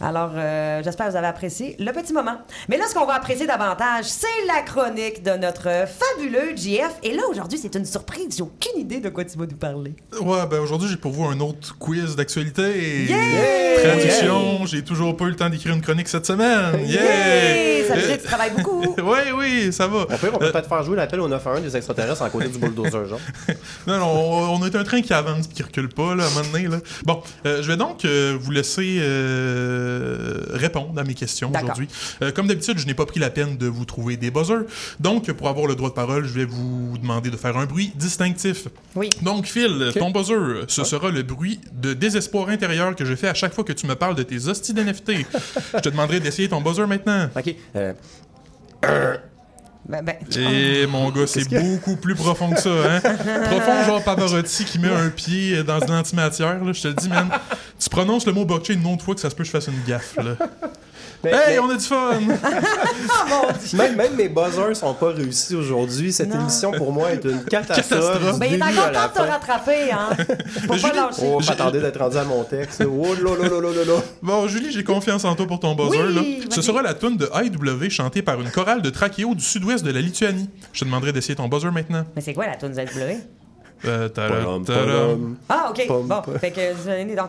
Alors, euh, j'espère que vous avez apprécié le petit moment. Mais là, ce qu'on va apprécier davantage, c'est la chronique de notre fabuleux JF. Et là, aujourd'hui, c'est une surprise. J'ai aucune idée de quoi tu vas nous parler. Ouais, ben aujourd'hui, j'ai pour vous un autre quiz d'actualité. Yeah! Tradition, j'ai toujours pas eu le temps d'écrire une chronique cette semaine. Yeah! Yeah! Ça veut dire que tu travailles beaucoup. oui, oui, ça va. Au pire, on peut peut-être faire jouer l'appel au 911 des extraterrestres en côté du bulldozer, genre. Non, non, on, on est un train qui avance et qui recule pas, là, à un moment donné, là. Bon, euh, je vais donc euh, vous laisser euh, répondre à mes questions aujourd'hui. Euh, comme d'habitude, je n'ai pas pris la peine de vous trouver des buzzers. Donc, pour avoir le droit de parole, je vais vous demander de faire un bruit distinctif. Oui. Donc, Phil, ton buzzer, ce sera le bruit de désespoir intérieur que je fais à chaque fois que tu me parles de tes hosties d'NFT. je te demanderai d'essayer ton buzzer maintenant. Ok. euh, Ben, ben, Et mon gars, c'est beaucoup plus profond que ça, hein? profond genre Pavarotti qui met un pied dans de l'antimatière, là. Je te le dis, man. Tu prononces le mot blockchain une autre fois que ça se peut que je fasse une gaffe, là. Mais- Hey, mais- on a du fun! Même, même mes buzzers sont pas réussis aujourd'hui. Cette Non. émission, pour moi, est une catastrophe. Du ben, il est encore temps de te rattraper, hein? Faut pas Julie- lâcher. Oh, J'ai- j'attendais d'être rendu à mon texte. Oh là là là là là là. Bon, Julie, j'ai confiance en toi pour ton buzzer, Oui, là. Ce sera la tune de IW chantée par une chorale de trachéo du sud-ouest de la Lituanie. Je te demanderai d'essayer ton buzzer maintenant. Mais c'est quoi la tune ZW? Euh, tadam, Padam, tadam. padam. Ah, OK. Pom, bon, fait que vous allez dans...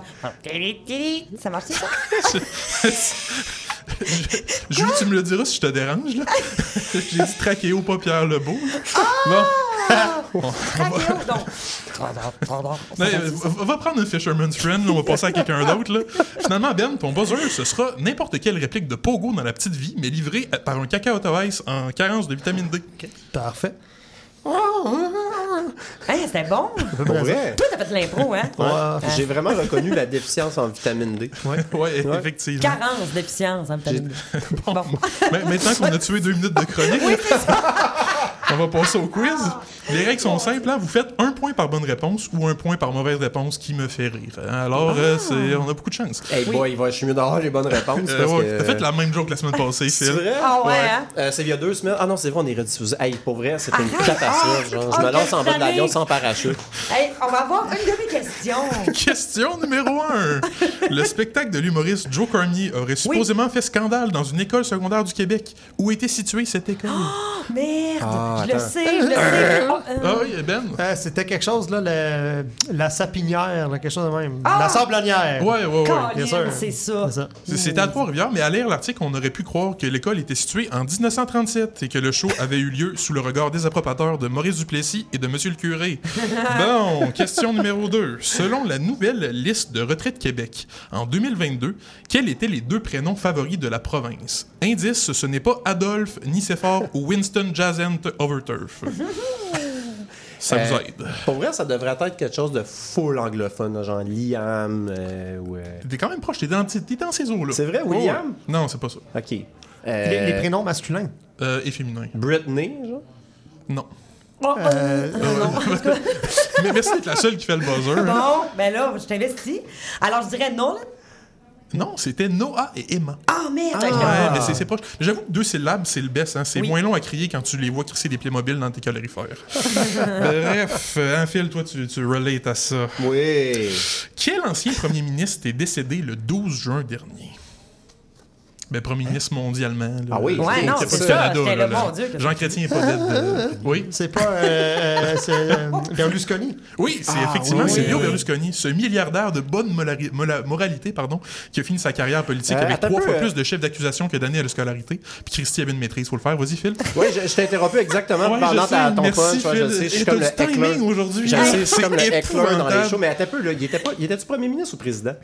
Ça marche, ça? Julie, tu me le diras si je te dérange, là. j'ai dit trachéo, pas Pierre Lebeau. Ah! Bon. Trachéo, donc. Non, euh, va va prendre un Fisherman's Friend, là, on va passer à quelqu'un d'autre. là. Finalement, Ben, ton buzzer, ce sera n'importe quelle réplique de Pogo dans la petite vie, mais livrée par un cacao ice en carence de vitamine D. Parfait. Hein, c'était bon? Pour vrai? Toi, t'as fait de l'impro, hein? Ouais. J'ai vraiment reconnu la déficience en vitamine D. Ouais, effectivement. Carence déficience en vitamine D. Bon, Bon. ma- Maintenant qu'on a tué deux minutes de chronique, on va passer au quiz. Les règles sont simples. hein. Vous faites un point par bonne réponse ou un point par mauvaise réponse qui me fait rire. hein. Alors, euh, c'est- on a beaucoup de chance. Hey boy, il va, je suis mieux d'avoir les bonnes réponses. Euh, parce ouais, que... T'as fait la même joke la semaine passée, C'est Phil. vrai? Ah ouais, hein? Euh, c'est il y a deux semaines. Ah non, c'est vrai, on est rediffusé. Hey, pour vrai, c'est une catastrophe. Ah! genre. Ah, je me lance en bas de l'avion sans parachute. Hey, on va avoir une de mes questions. Question numéro 1. Le spectacle de l'humoriste Joe Cormier aurait supposément fait scandale dans une école secondaire du Québec. Où était située cette école? Merde, Ah, je le sais, je le sais. Oh, euh, Ah oui, Ben? Euh, C'était quelque chose, là, le- la sapinière, là, quelque chose de même. Ah! La sablonnière. Ouais, ouais, ouais. Colin, bien sûr. c'est ça. C'est ça. C'est- C'était à Trois-Rivières, mais à lire l'article, on aurait pu croire que l'école était située en 1937 et que le show avait eu lieu sous le regard désapprobateur de Maurice Duplessis et de Monsieur le curé. Bon, question numéro 2. Selon la nouvelle liste de Retraite Québec, en 2022, quels étaient les deux prénoms favoris de la province? Indice, ce n'est pas Adolphe, Nicéphore ou Winston Jazent Ça vous Euh, aide. Pour vrai, ça devrait être quelque chose de full anglophone, genre Liam euh, euh, T'es quand même proche, t'es dans, t'es dans ces eaux-là. C'est vrai, Oh, William? ouais. Non, c'est pas ça. Ok. Les, Euh, les prénoms masculins. Euh, et féminin. Britney, genre? Non. Oh, oh, Euh, non. Mais merci d'être la seule qui fait le buzzer. Bon, ben là, je t'investis. Alors, je dirais non, là. Non, c'était Noah et Emma. Ah, merde. Ouais, je- mais c'est c'est proche. J'avoue que deux syllabes, c'est le best. Hein? C'est Oui. moins long à crier quand tu les vois crisser des Playmobil dans tes calorifères. Bref, euh, Phil, toi, tu, tu relates à ça. Oui. Quel ancien premier ministre est décédé le 12 juin dernier? Ben, premier ministre mondialement. là. Ah oui, C'est Ouais, non, c'est pas c'est du ça, Canada, là, là, là. mon Dieu, Jean Chrétien est pas dead. euh, Oui. C'est pas. euh, euh, c'est euh, Berlusconi. Oui, c'est Ah, effectivement oui. c'est Leo Berlusconi, ce milliardaire de bonne molari- mola- moralité, pardon, qui a fini sa carrière politique Euh, avec trois peu, fois euh. plus de chefs d'accusation que d'années à la scolarité. Puis Christy avait une maîtrise, faut le faire. Vas-y, Phil. Oui, je, je t'ai interrompu exactement Ouais, pendant je ta, ton merci, punch. ouais, je Phil. sais, je suis comme le timing aujourd'hui. C'est comme le heckler dans les shows. Mais attends un peu, là, il était, pas, il était-tu premier ministre ou président?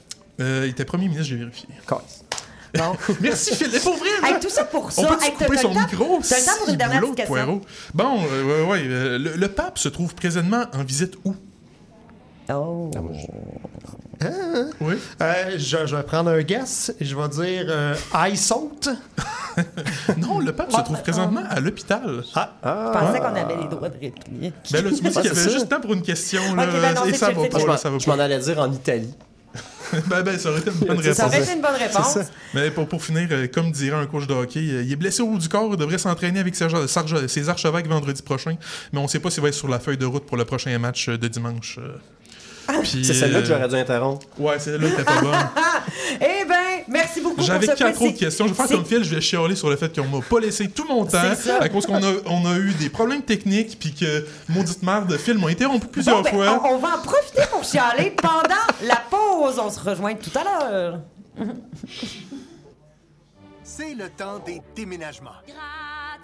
Euh, il était premier ministre, j'ai vérifié. Bon. Merci, Phil. Et pour vrai, Hey, tout ça pour on ça. peut Hey, couper son micro? T'as le temps pour une dernière question? Bon, euh, ouais, ouais, euh, le, le pape se trouve présentement en visite où? Oh. Oui. Euh, je, je vais prendre un guess et je vais dire euh, I saute. Non, le pape se trouve présentement à l'hôpital. Ah, Je pensais qu'on avait les droits de réplique. Ben là, tu dit Ouais, qu'il y c'est avait juste temps pour une question. Là, ben non, et ça va pas, là, Je ça va m'en- je m'en pas. allais dire en Italie. ben, ben, ça aurait été une bonne réponse. Ça aurait été une bonne réponse. Mais pour, pour finir, euh, comme dirait un coach de hockey, euh, il est blessé au haut du corps, il devrait s'entraîner avec ses archevêques vendredi prochain, mais on ne sait pas s'il va être sur la feuille de route pour le prochain match euh, de dimanche. Puis, C'est celle-là que j'aurais dû interrompre. Ouais, celle-là qui était pas bonne. Eh ben, merci beaucoup J'avais quatre autres questions. Je vais faire comme Phil, je vais chialer sur le fait qu'on m'a pas laissé tout mon temps à cause qu'on a, on a eu des problèmes techniques puis que maudite merde de Phil m'a interrompu plusieurs Bon, ben, fois. on, on va en profiter pour chialer pendant la pause. On se rejoint tout à l'heure. C'est le temps des déménagements.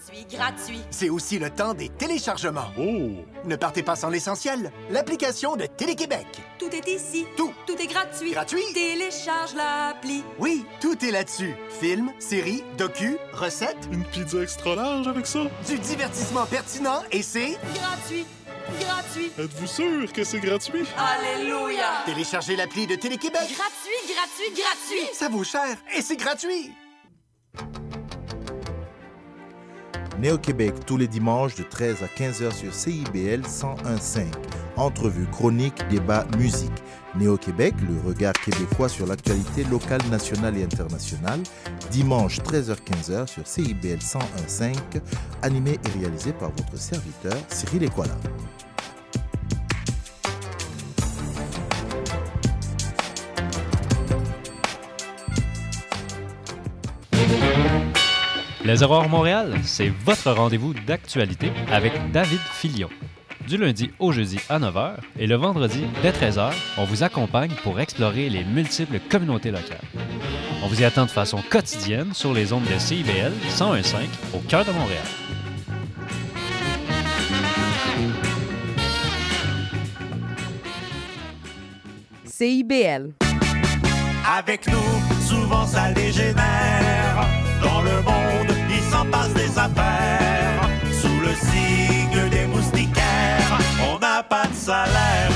Gratuit, gratuit. C'est aussi le temps des téléchargements. Oh! Ne partez pas sans l'essentiel, l'application de Télé-Québec. Tout est ici. Tout. Tout est gratuit. Gratuit. Télécharge l'appli. Oui, tout est là-dessus. Films, séries, docu, recettes. Une pizza extra large avec ça? Du divertissement pertinent et c'est... Gratuit. Gratuit. Êtes-vous sûr que c'est gratuit? Alléluia. Téléchargez l'appli de Télé-Québec. Gratuit, gratuit, gratuit. Ça vaut cher et c'est gratuit. Néo-Québec tous les dimanches de 13 à 15h sur CIBL 101.5. Entrevue, chronique, débat, musique. Néo-Québec, le regard québécois sur l'actualité locale, nationale et internationale. Dimanche 13h-15h sur CIBL 101.5. Animé et réalisé par votre serviteur Cyril Equala. Les Aurores Montréal, c'est votre rendez-vous d'actualité avec David Filion. Du lundi au jeudi à 9h et le vendredi dès 13h, on vous accompagne pour explorer les multiples communautés locales. On vous y attend de façon quotidienne sur les ondes de CIBL 101.5 au cœur de Montréal. CIBL. Avec nous, souvent ça dégénère. Dans le monde, il s'en passe des affaires. Sous le signe des moustiquaires, on n'a pas de salaire.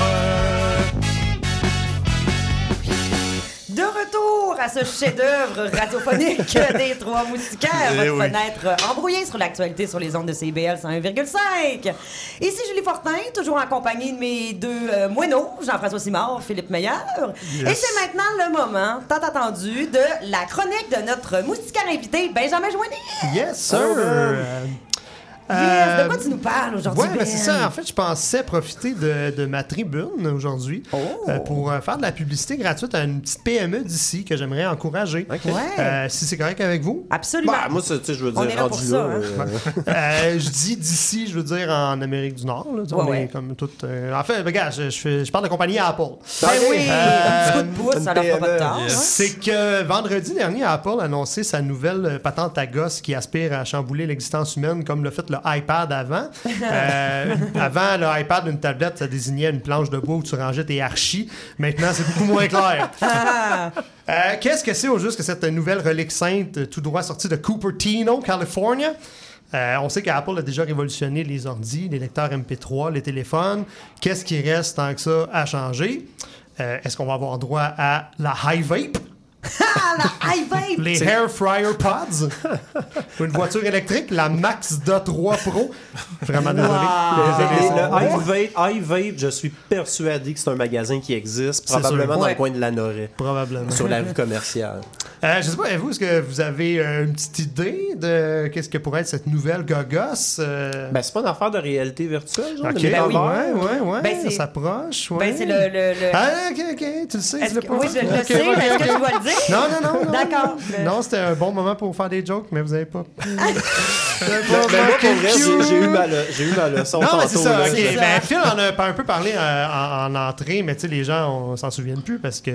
Retour à ce chef-d'œuvre radiophonique des Trois Moustiquaires, Eh votre oui. fenêtre embrouillée sur l'actualité sur les ondes de CBL 101,5. Ici Julie Fortin, toujours en compagnie de mes deux euh, moineaux, Jean-François Simard, Philippe Meilleur. Yes. Et c'est maintenant le moment tant attendu de la chronique de notre moustiquaire invité, Benjamin Joigny. Yes, sir! Oh, Euh, Yes, euh, de quoi tu nous parles aujourd'hui, Ouais, ben, c'est Ben? ça. En fait, je pensais profiter de, de ma tribune aujourd'hui Oh. euh, pour euh, faire de la publicité gratuite à une petite PME d'ici que j'aimerais encourager. Ouais. Euh, si c'est correct avec vous? Absolument. Bah, moi, ça, tu sais, je veux On dire, est là pour rendu ça, là, hein. euh, Euh, je dis d'ici, je veux dire en Amérique du Nord. Là, Ouais, ouais. comme tout, euh, en fait, regarde, je, je, fais- je parle de compagnie Apple. Ben oui, un petit coup de pouce, ça leur fera pas de tort, hein. C'est que vendredi dernier, Apple a annoncé sa nouvelle euh, patente à gosse qui aspire à chambouler l'existence humaine comme l'a fait le iPad avant. Euh, avant, le iPad, une tablette, ça désignait une planche de bois où tu rangeais tes archis. Maintenant, c'est beaucoup moins clair. Euh, Qu'est-ce que c'est au juste que cette nouvelle relique sainte tout droit sortie de Cupertino, California? Euh, on sait qu'Apple a déjà révolutionné les ordis, les lecteurs MP3, les téléphones. Qu'est-ce qui reste tant que ça à changer? Est-ce qu'on va avoir droit à la high vape? Ah, la high vape! Les hair fryer pods? Une voiture électrique, la Maxda 3 Pro? Vraiment désolé. Le iVape, iVape, je suis persuadé que c'est un magasin qui existe, probablement dans Ouais. le coin de la Norée. Probablement. Sur la rue commerciale. Euh, je sais pas, et vous, est-ce que vous avez euh, une petite idée de qu'est-ce que pourrait être cette nouvelle gogosse? euh? Ben, c'est pas une affaire de réalité virtuelle, genre, Ok, de ouais, ouais, ouais, Ben, c'est- ça s'approche. Ouais. Ben, c'est le- le- le- Ah, ok, ok, tu le sais. Tu pas oui, je le sais, mais est-ce que tu dois le dire? Non, non, non. non. D'accord. Non, c'était un bon moment pour faire des jokes, mais vous avez pas. Ben, ben, moi, pour vrai, j'ai j'ai eu ma, le- j'ai eu ma leçon Non, mais c'est ça. là. ok. Ben, Phil en a pas- un peu parlé euh, en, en entrée, mais tu sais, les gens on s'en souviennent plus parce que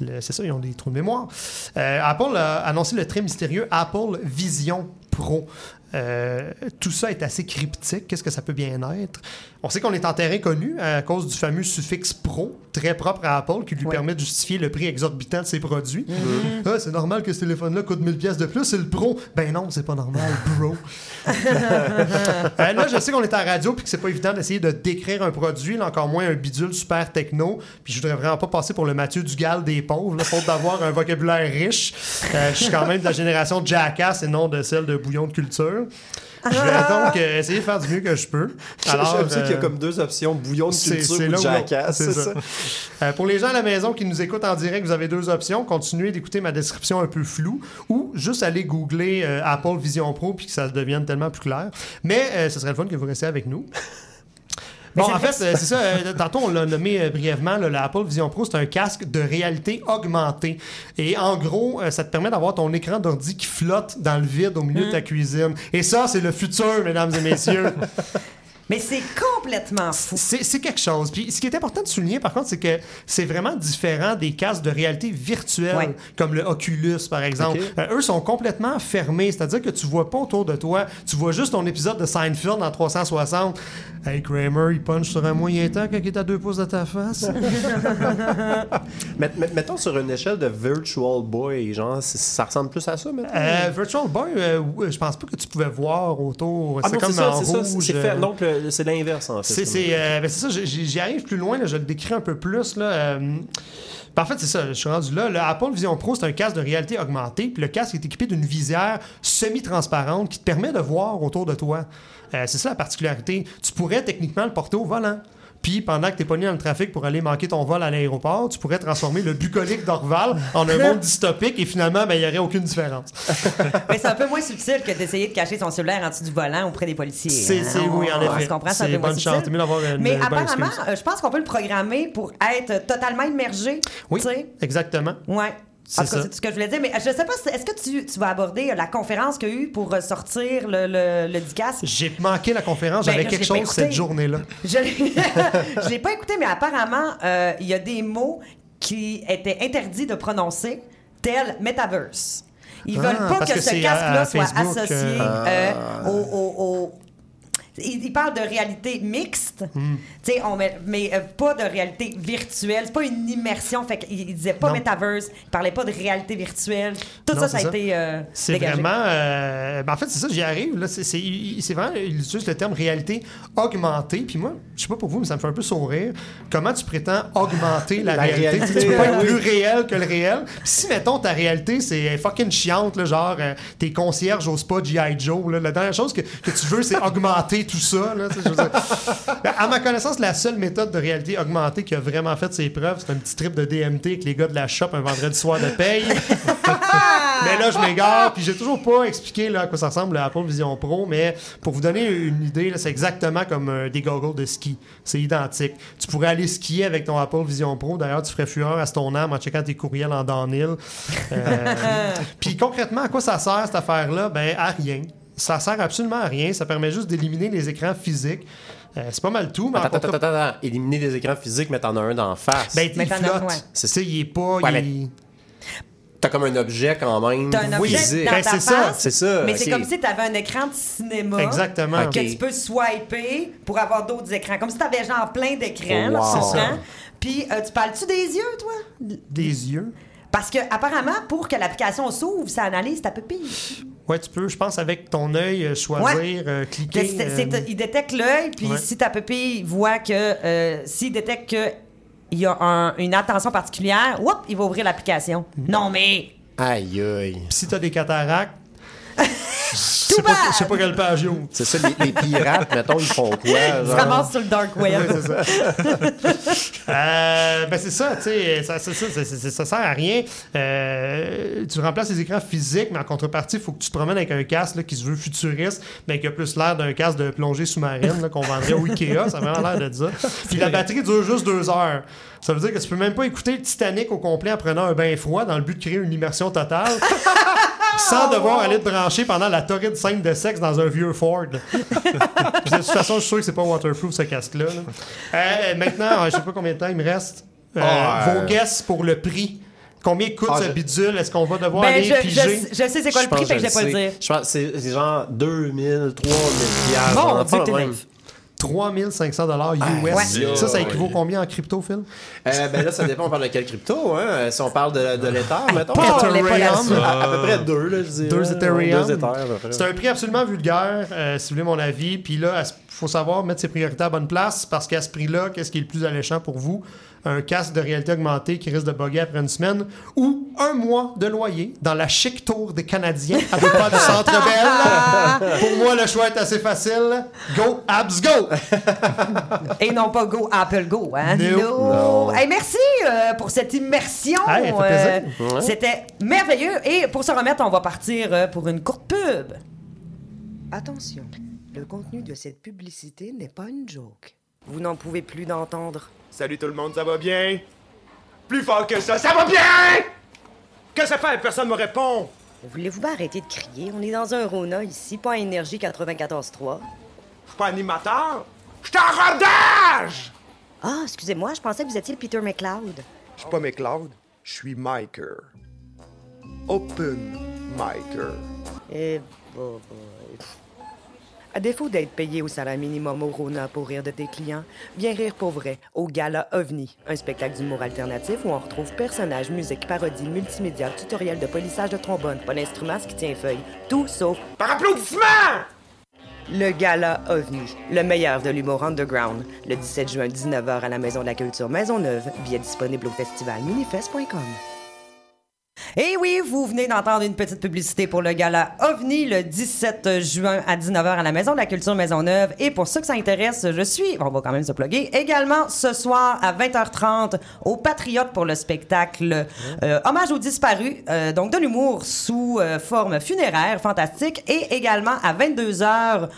le- c'est ça, ils ont des trous de mémoire. Euh, Apple a annoncé le très mystérieux Apple Vision Pro. Euh, tout ça est assez cryptique. Qu'est-ce que ça peut bien être? On sait qu'on est en terrain connu à cause du fameux suffixe pro, très propre à Apple, qui lui permet de justifier le prix exorbitant de ses produits. Mhm. Ah, c'est normal que ce téléphone-là coûte 1000 pièces de plus, c'est le pro. Ben non, c'est pas normal, bro. Euh, là, je sais qu'on est en radio puis que c'est pas évident d'essayer de décrire un produit, là, encore moins un bidule super techno. Puis je voudrais vraiment pas passer pour le Mathieu Dugal des pauvres, là, faute d'avoir un vocabulaire riche. Euh, je suis quand même de la génération Jackass et non de celle de Bouillon de culture. Je vais donc euh, essayer de faire du mieux que je peux. Alors, J'aime ça qu'il y a euh, comme deux options, bouillon de c'est culture ou jackass, c'est ça. Euh, pour les gens à la maison qui nous écoutent en direct, vous avez deux options. Continuez d'écouter ma description un peu floue ou juste aller googler euh, Apple Vision Pro puis que ça devienne tellement plus clair. Mais ce serait le fun que vous restiez avec nous. Bon, en fait, euh, c'est ça. euh, tantôt, on l'a nommé euh, brièvement. Apple Vision Pro, c'est un casque de réalité augmentée. Et en gros, euh, ça te permet d'avoir ton écran d'ordi qui flotte dans le vide au milieu de ta cuisine. Et ça, c'est le futur, mesdames et messieurs. Mais c'est complètement fou. C'est quelque chose. Puis ce qui est important de souligner, par contre, c'est que c'est vraiment différent des casques de réalité virtuelle, Ouais. comme le Oculus, par exemple. Euh, eux sont complètement fermés, c'est-à-dire que tu vois pas autour de toi, tu vois juste ton épisode de Seinfeld en 360. Hey Kramer, il punch sur un moyen temps quand il est à deux pouces de ta face. Met- met- mettons sur une échelle de Virtual Boy, genre, ça ressemble plus à ça, maintenant? Euh, Virtual Boy, euh, ouais, je pense pas que tu pouvais voir autour. Ah c'est comme ça, en c'est ça, rouge. c'est fait. euh, Donc, le- c'est l'inverse, en fait. C'est euh, ben, ça, j'y- arrive plus loin, là, je le décris un peu plus. Là, euh, ben, en fait, c'est ça, je suis rendu là. Le Apple Vision Pro, c'est un casque de réalité augmentée, puis le casque est équipé d'une visière semi-transparente qui te permet de voir autour de toi. Euh, c'est ça la particularité. Tu pourrais techniquement le porter au volant. Puis pendant que t'es pogné dans le trafic pour aller manquer ton vol à l'aéroport, tu pourrais transformer le bucolique d'Orval en un monde dystopique et finalement, ben, il n'y aurait aucune différence. Mais c'est un peu moins subtil que d'essayer de cacher son cellulaire en dessous du volant auprès des policiers. C'est- hein. oui, en effet. On se comprend, c'est un peu moins bonne subtil. chance. Mieux une Mais apparemment, euh, je pense qu'on peut le programmer pour être totalement immergé. Oui, tu exactement. Ouais. C'est ce que je voulais dire. Mais euh, je sais pas, est-ce que tu, tu vas aborder euh, la conférence qu'il y a eu pour sortir le, le, le DICAS? J'ai manqué la conférence, Ben, j'avais là, quelque chose cette journée-là. Je je l'ai pas écouté, mais apparemment, euh, il y a des mots qui étaient interdits de prononcer, tels metaverse. Ils Ah, veulent pas que, que ce casque-là soit associé euh, euh, au. au- au- il, il parle de réalité mixte, tu sais, on met- mais euh, pas de réalité virtuelle. C'est pas une immersion. Fait qu'il il disait pas Non. metaverse, il parlait pas de réalité virtuelle. Tout Non, ça, ça a ça. été euh, C'est vraiment. euh, ben en fait, c'est ça, j'y arrive. Là, c'est, c'est, il- c'est vraiment, il utilise le terme réalité augmentée. Puis moi, je sais pas pour vous, mais ça me fait un peu sourire. Comment tu prétends augmenter la, La réalité? réalité, Tu peux pas être plus réel que le réel. Puis si, mettons, ta réalité, c'est fucking chiante, là, genre, euh, t'es concierge au spa G.I. Joe, là, la dernière chose que, que tu veux, c'est augmenter tout ça. Là, tu sais, je veux dire. Ben, à ma connaissance, la seule méthode de réalité augmentée qui a vraiment fait ses preuves, c'est un petit trip de DMT avec les gars de la shop un vendredi soir de paye. mais là, je m'égare, puis j'ai toujours pas expliqué là, à quoi ça ressemble le Apple Vision Pro, mais pour vous donner une idée, c'est exactement comme euh, des goggles de ski. C'est identique. Tu pourrais aller skier avec ton Apple Vision Pro. D'ailleurs, tu ferais fureur à ton âme en checkant tes courriels en downhill. Euh, puis concrètement, à quoi ça sert cette affaire-là? Ben, à rien. Ça sert absolument à rien. Ça permet juste d'éliminer les écrans physiques. Euh, c'est pas mal tout, mais en Attends, attends, contre- attends, attends. Éliminer des écrans physiques, mais t'en as un d'en face. Ben, Mais il t'en as- flotte. ouais. C'est ça, il est pas. Ouais, il- T'as comme un objet quand même. T'as un objet physique. dans Ben, ta c'est ça, c'est ça, Mais c'est comme si tu avais un écran de cinéma. Exactement. Que tu peux swiper pour avoir d'autres écrans. Comme si tu avais genre plein d'écrans. Là, wow. Puis euh, tu parles-tu des yeux, toi? Des yeux. Parce que apparemment, pour que l'application s'ouvre, ça analyse ta pupille. Ouais, tu peux, je pense, avec ton œil, euh, choisir, euh, Que cliquer. c'est- c'est- euh, il détecte l'œil, puis Ouais. si ta pupille voit que. euh, S'il détecte que. Il y a un- une attention particulière, whoop, il va ouvrir l'application. Mm-hmm. Non, mais. Aïe, aïe. Puis si t'as des cataractes, Tout je sais pas quelle page. C'est ça, les, les pirates, mettons, ils font quoi? Genre? ramasses sur le dark web. Ouais, c'est ça. Euh, ben c'est ça, tu sais, ça, ça, ça, ça, ça- ça sert à rien. Euh, tu remplaces les écrans physiques, mais en contrepartie, il faut que tu te promènes avec un casque là, qui se veut futuriste, mais qui a plus l'air d'un casque de plongée sous-marine qu'on vendrait au Ikea, ça a vraiment l'air de ça. Puis la batterie dure juste deux heures. Ça veut dire que tu peux même pas écouter le Titanic au complet en prenant un bain froid dans le but de créer une immersion totale. Sans devoir aller te brancher pendant la torride scène de sexe dans un vieux Ford. De toute façon, je suis sûr que c'est pas waterproof ce casque-là. là. Euh, maintenant, je sais pas combien de temps il me reste. Euh, Ah, vos euh. guesses pour le prix. Combien coûte Ah, ce je- bidule? Est-ce qu'on va devoir Ben, aller je, piger? je, je sais c'est quoi le prix, fait que je vais pas le dire. Je pense que c'est genre 2000, 3000 piastres. T'es même. naïf. 3500 dollars US. Ouais. Ça, ça équivaut combien en crypto, Phil? Euh, ben là, ça dépend, on parle de quel crypto, hein? Si on parle de, de l'Ether, mettons. pas à, Ethereum. à, à peu près deux, là, je dirais. Deux Ethereum. Deux. C'est un prix absolument vulgaire, euh, si vous voulez mon avis. Puis là, ce- faut savoir mettre ses priorités à la bonne place parce qu'à ce prix-là, qu'est-ce qui est le plus alléchant pour vous? Un casque de réalité augmentée qui risque de bugger après une semaine ou un mois de loyer dans la chic tour des Canadiens à deux pas du Centre Bell. Pour moi, le choix est assez facile. Go, abs, go! Et non pas Go Apple Go, hein? No. Non. Hey, merci euh, pour cette immersion. Hey. Ouais. C'était merveilleux. Et pour se remettre, on va partir euh, pour une courte pub. Attention, le contenu de cette publicité n'est pas une joke. Vous n'en pouvez plus d'entendre. Salut tout le monde, ça va bien? Plus fort que ça, ça va bien! Que ça fait? Personne me répond! Voulez-vous pas arrêter de crier? On est dans un Rona ici, pas Énergie 94.3. Je suis pas animateur! Je suis en rodage! Ah, excusez-moi, je pensais que vous étiez le Peter McLeod. Je suis pas McLeod, je suis Miker. Open Miker. Eh, bon, bon. À défaut d'être payé au salaire minimum au Rona pour rire de tes clients, viens rire pour vrai au Gala OVNI, un spectacle d'humour alternatif où on retrouve personnages, musique, parodie, multimédia, tutoriel de polissage de trombone, pas d'instrument, ce qui tient feuille, tout sauf Par applaudissement! le Gala OVNI, le meilleur de l'humour underground, le 17 juin 19h à la Maison de la Culture Maisonneuve, billet disponible au festival minifest.com. Et oui, vous venez d'entendre une petite publicité pour le gala OVNI le 17 juin à 19h à la Maison de la Culture Maisonneuve. Et pour ceux que ça intéresse, je suis, on va quand même se plugger, également ce soir à 20h30 au Patriote pour le spectacle euh, Hommage aux disparus, euh, donc de l'humour sous euh, forme funéraire, fantastique. Et également à 22h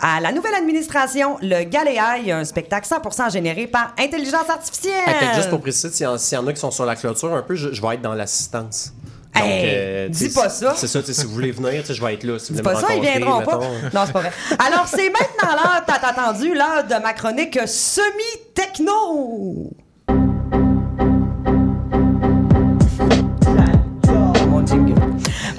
à la nouvelle administration, le Galéaï, un spectacle 100% généré par intelligence artificielle. Que juste pour préciser, s'il y, en- a qui sont sur la clôture un peu, je, je vais être dans l'assistance. Donc, Hey, sais, dis pas ça. C'est ça, si vous voulez venir, je vais être là. Si vous Dis pas me ça, ils viendront pas. Non, c'est pas vrai. Alors, c'est maintenant l'heure, t'as attendu, l'heure de ma chronique semi-techno.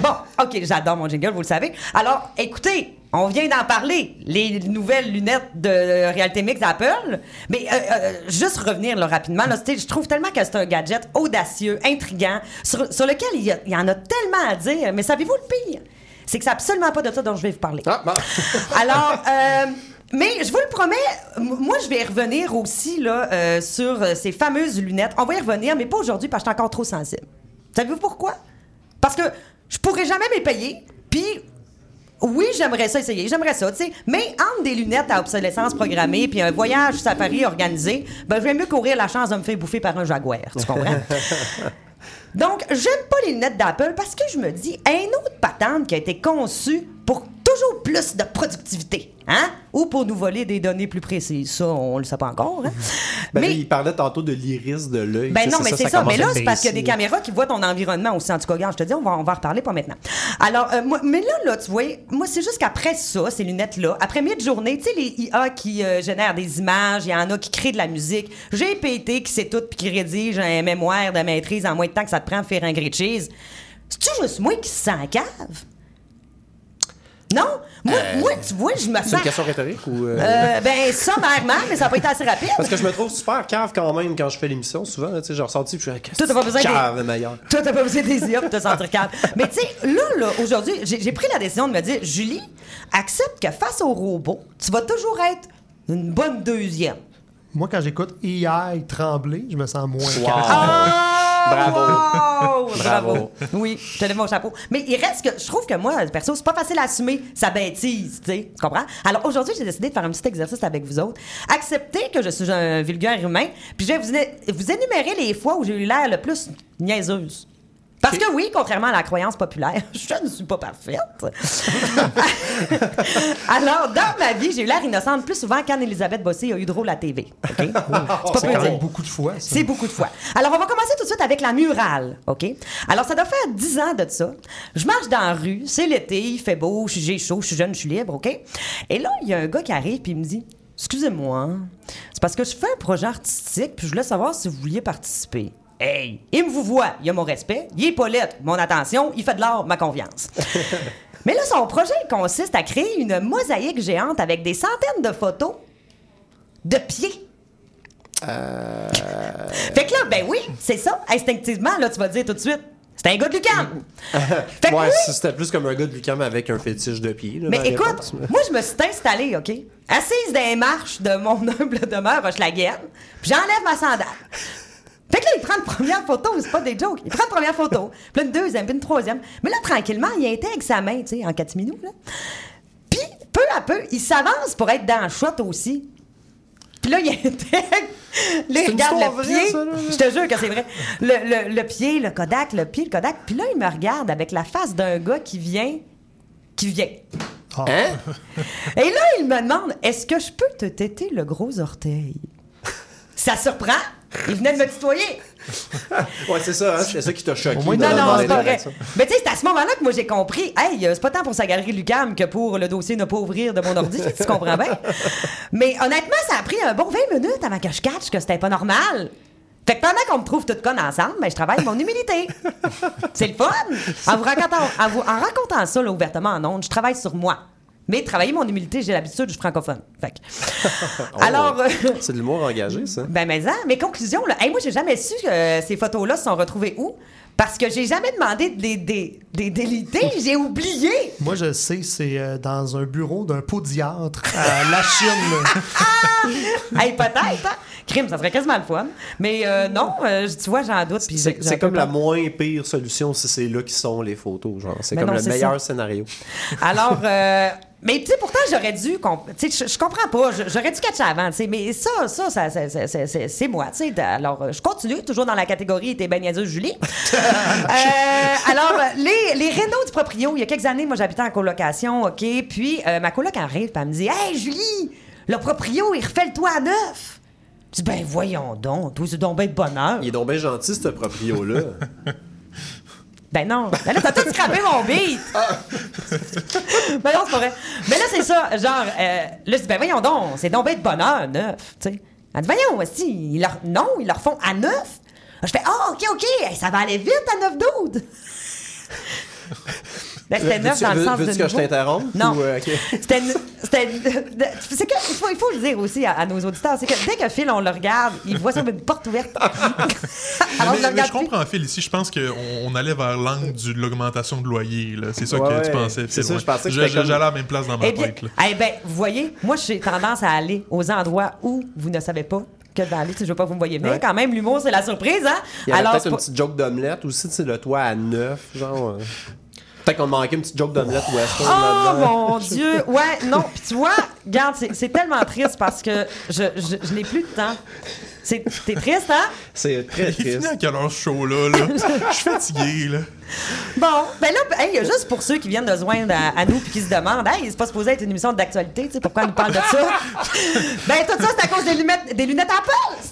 Bon, OK, j'adore mon jingle, vous le savez. Alors, écoutez, on vient d'en parler, les nouvelles lunettes de réalité mix d'Apple. Mais euh, euh, juste revenir là, rapidement, là, je trouve tellement que c'est un gadget audacieux, intriguant, sur, sur lequel il y, a- il y en a tellement à dire. Mais savez-vous le pire? C'est que c'est absolument pas de ça dont je vais vous parler. Alors, euh, mais je vous le promets, moi, je vais revenir aussi là, euh, sur euh, ces fameuses lunettes. On va y revenir, mais pas aujourd'hui parce que je suis encore trop sensible. Savez-vous pourquoi? Parce que je pourrais jamais me payer, puis oui, j'aimerais ça essayer, j'aimerais ça, tu sais. Mais entre des lunettes à obsolescence programmée puis un voyage safari organisé, ben, je vais mieux courir la chance de me faire bouffer par un jaguar, tu comprends? Donc, j'aime pas les lunettes d'Apple parce que je me dis, un autre patente qui a été conçue pour toujours plus de productivité, hein? Ou pour nous voler des données plus précises. Ça, on le sait pas encore, hein? Ben, mais, il parlait tantôt de l'iris de l'œil. ben non, mais c'est ça. Mais là, c'est parce qu'il y a des caméras qui voient ton environnement aussi. En tout cas, regarde, je te dis, on va, on va en reparler pas maintenant. Alors, euh, moi, mais là, là, tu vois, moi, c'est juste qu'après ça, ces lunettes-là, après mi-journée, tu sais, les IA qui euh, génèrent des images, il y en a qui créent de la musique, GPT qui sait tout puis qui rédige un mémoire de maîtrise en moins de temps que ça te prend de faire un grilled cheese. C'est-tu juste moi qui se en cave? Non? Moi, Euh, moi, tu vois, je me C'est une question rhétorique ou. euh? Euh, ben, sommairement, mais ça n'a pas été assez rapide. Parce que je me trouve super cave quand même quand je fais l'émission. Souvent, tu sais, j'ai ressorti puis je suis Toi, t'as pas besoin des- cave meilleur. Toi, t'as pas besoin des IA pour te sentir calme. Mais tu sais, là, là, aujourd'hui, j'ai pris la décision de me dire, Julie, accepte que face au robot, tu vas toujours être une bonne deuxième. Moi, quand j'écoute AI trembler, je me sens moins Wow. calme. Ah! Bravo. Bravo. Bravo. Oui, je te lève mon chapeau. Mais il reste que je trouve que moi, perso, c'est pas facile à assumer sa bêtise, tu sais. Tu comprends? Alors aujourd'hui, j'ai décidé de faire un petit exercice avec vous autres. Acceptez que je suis un vulgaire humain, puis je vais vous, vous énumérer les fois où j'ai eu l'air le plus niaiseuse. Parce que oui, contrairement à la croyance populaire, je ne suis pas parfaite. Alors, dans ma vie, j'ai eu l'air innocente plus souvent qu'Anne-Elisabeth Bossé a eu drôle à la TV. OK? C'est quand dire. même beaucoup de fois. C'est beaucoup de fois. Alors, on va commencer tout de suite avec la murale, OK? Alors, ça doit faire 10 ans de ça. Je marche dans la rue, c'est l'été, il fait beau, j'ai chaud, je suis jeune, je suis libre, OK? Et là, il y a un gars qui arrive puis il me dit Excusez-moi, c'est parce que je fais un projet artistique puis je voulais savoir si vous vouliez participer. Hey, il me vous voit, il a mon respect, il est Paulette, mon attention, il fait de l'art, ma confiance. Mais là, son projet consiste à créer une mosaïque géante avec des centaines de photos de pieds. Fait que là, ben oui, c'est ça. Instinctivement, là, tu vas dire tout de suite, C'était un gars de Lucam. ouais, c'était plus comme un gars de Lucam avec un fétiche de pied. là, Mais écoute, moi, je me suis installée, OK? Assise dans les marches de mon humble demeure Hochelaga, puis j'enlève ma sandale. Là, il prend une première photo, c'est pas des jokes. Il prend une première photo, puis une deuxième, puis une troisième. Mais là, tranquillement, il intègre sa main, tu sais, en catiminou, là. Puis, peu à peu, il s'avance pour être dans le shot aussi. Puis là, il intègre. Là, il regarde le vraie, pied. ça, là? Je te jure que c'est vrai. Le, le- le pied, le Kodak, le pied, le Kodak. Puis là, il me regarde avec la face d'un gars qui vient. Qui vient. Hein? Et là, il me demande est-ce que je peux te têter le gros orteil? Ça surprend Il venait de me tutoyer. Ouais, c'est ça, hein, c'est ça qui t'a choqué. Non, de non, demander c'est pas vrai. Mais tu sais, c'est à ce moment-là que moi j'ai compris, hey, euh, c'est pas tant pour sa galerie Lucam que pour le dossier ne pas ouvrir de mon ordi, tu comprends bien. Mais honnêtement, ça a pris un bon 20 minutes avant que je catch que c'était pas normal. Fait que pendant qu'on me trouve toute conne ensemble, ben, je travaille mon humilité. C'est le fun. En vous racontant, en vous- en racontant ça là, ouvertement en ondes, je travaille sur moi. Mais travailler mon humilité, j'ai l'habitude, je suis francophone. Fait que- Oh, Alors, euh, C'est de l'humour engagé, ça. ben, mais hein, mes conclusions, là. Hey, moi, j'ai jamais su que euh, ces photos-là se sont retrouvées où? Parce que j'ai jamais demandé de les des, des déliter. J'ai oublié. Moi, je sais, c'est euh, dans un bureau d'un podiatre à La Chine. hey, peut-être, hein? Crime, ça serait quasiment le fun. Mais euh, non, euh, tu vois, j'en doute. C'est comme la moins pire solution si c'est là qui sont les photos. genre. C'est Mais comme non, le c'est meilleur ça. scénario. Alors, euh, mais tu sais, pourtant, j'aurais dû. comp- Tu sais, je- comprends pas. J'aurais dû catcher avant, tu sais. Mais ça, ça, ça, c'est moi, tu sais. Alors, euh, je continue, toujours dans la catégorie T'es ben Julie. Euh, alors, les, les rénaux du proprio, il y a quelques années, moi, j'habitais en colocation, OK? Puis, euh, ma coloc arrive, puis elle me dit Hey, Julie, le proprio, il refait le toit à neuf. Je dis Ben, voyons donc, toi, c'est donc de bonheur. Il est donc bien gentil, ce proprio-là. Ben non. Ben là, t'as tout scrappé mon beat. ben non, c'est pas vrai. Mais là, c'est ça. Genre, euh, là, je dis, ben voyons donc, c'est donc bien de bonheur, neuf. Tu sais. Elle dit, voyons, si, ils leur... non, ils leur font à neuf. Je fais, ah, OK, OK, hey, ça va aller vite à neuf doudes. Ben, c'était neuf dans le sens de que je t'interrompe? Non. ou, euh, ok? C'était. c'est que, il, faut, il faut le dire aussi à, à nos auditeurs, c'est que dès que Phil, on le regarde, il voit ça comme une porte ouverte. Alors, mais, je mais comprends, Phil. Ici, je pense qu'on on allait vers l'angle de l'augmentation de loyer. là. C'est ça Ouais, que tu pensais, C'est ça, je pensais que J'allais à la même place dans ma Eh bien, tête. là. eh ben, vous voyez, moi, j'ai tendance à aller aux endroits où vous ne savez pas que je vais aller. Tu sais, Je veux pas que vous me voyez venir. Ouais. Quand même, l'humour, c'est la surprise, hein? Il y avait Alors, peut-être c'est une petite joke d'omelette aussi, tu sais, le toit à neuf, genre. Peut-être qu'on manquait une petite joke d'omelette western Oh là-dedans. mon Dieu! Ouais, non. Puis tu vois, regarde, c'est- c'est tellement triste parce que je, je, je n'ai plus de temps. C'est- T'es triste, hein? C'est très Il finit triste. à quelle heure ce show-là? là? Je suis fatigué, là. Bon, ben là, hey, juste pour ceux qui viennent de se joindre à, à nous puis qui se demandent, hey, c'est pas supposé être une émission d'actualité, tu sais, pourquoi on nous parle de ça? ben, tout ça, c'est à cause des lunettes, des lunettes Apple!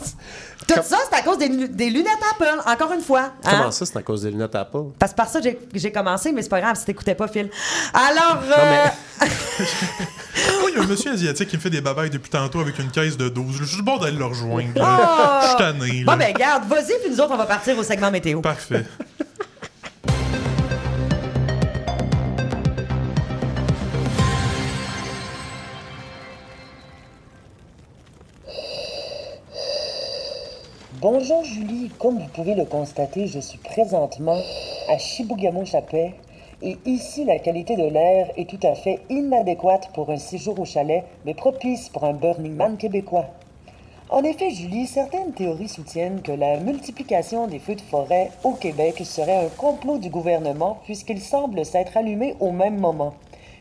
Tout ça, c'est à cause des, lu- des lunettes Apple, encore une fois. hein? Comment ça, c'est à cause des lunettes Apple? Parce que par ça, j'ai j'ai commencé, mais c'est pas grave si t'écoutais pas, Phil. Alors, euh, il y a un monsieur asiatique qui me fait des babayes depuis tantôt avec une caisse de 12. Je suis bord d'aller le rejoindre. Ah! Je suis tanné. Bon, ben, garde, vas-y, puis nous autres, on va partir au segment météo. Parfait. Bonjour Julie, comme vous pouvez le constater, je suis présentement à Chibougamau-Chapet et ici la qualité de l'air est tout à fait inadéquate pour un séjour au chalet, mais propice pour un Burning Man québécois. En effet, Julie, certaines théories soutiennent que la multiplication des feux de forêt au Québec serait un complot du gouvernement puisqu'ils semblent s'être allumés au même moment.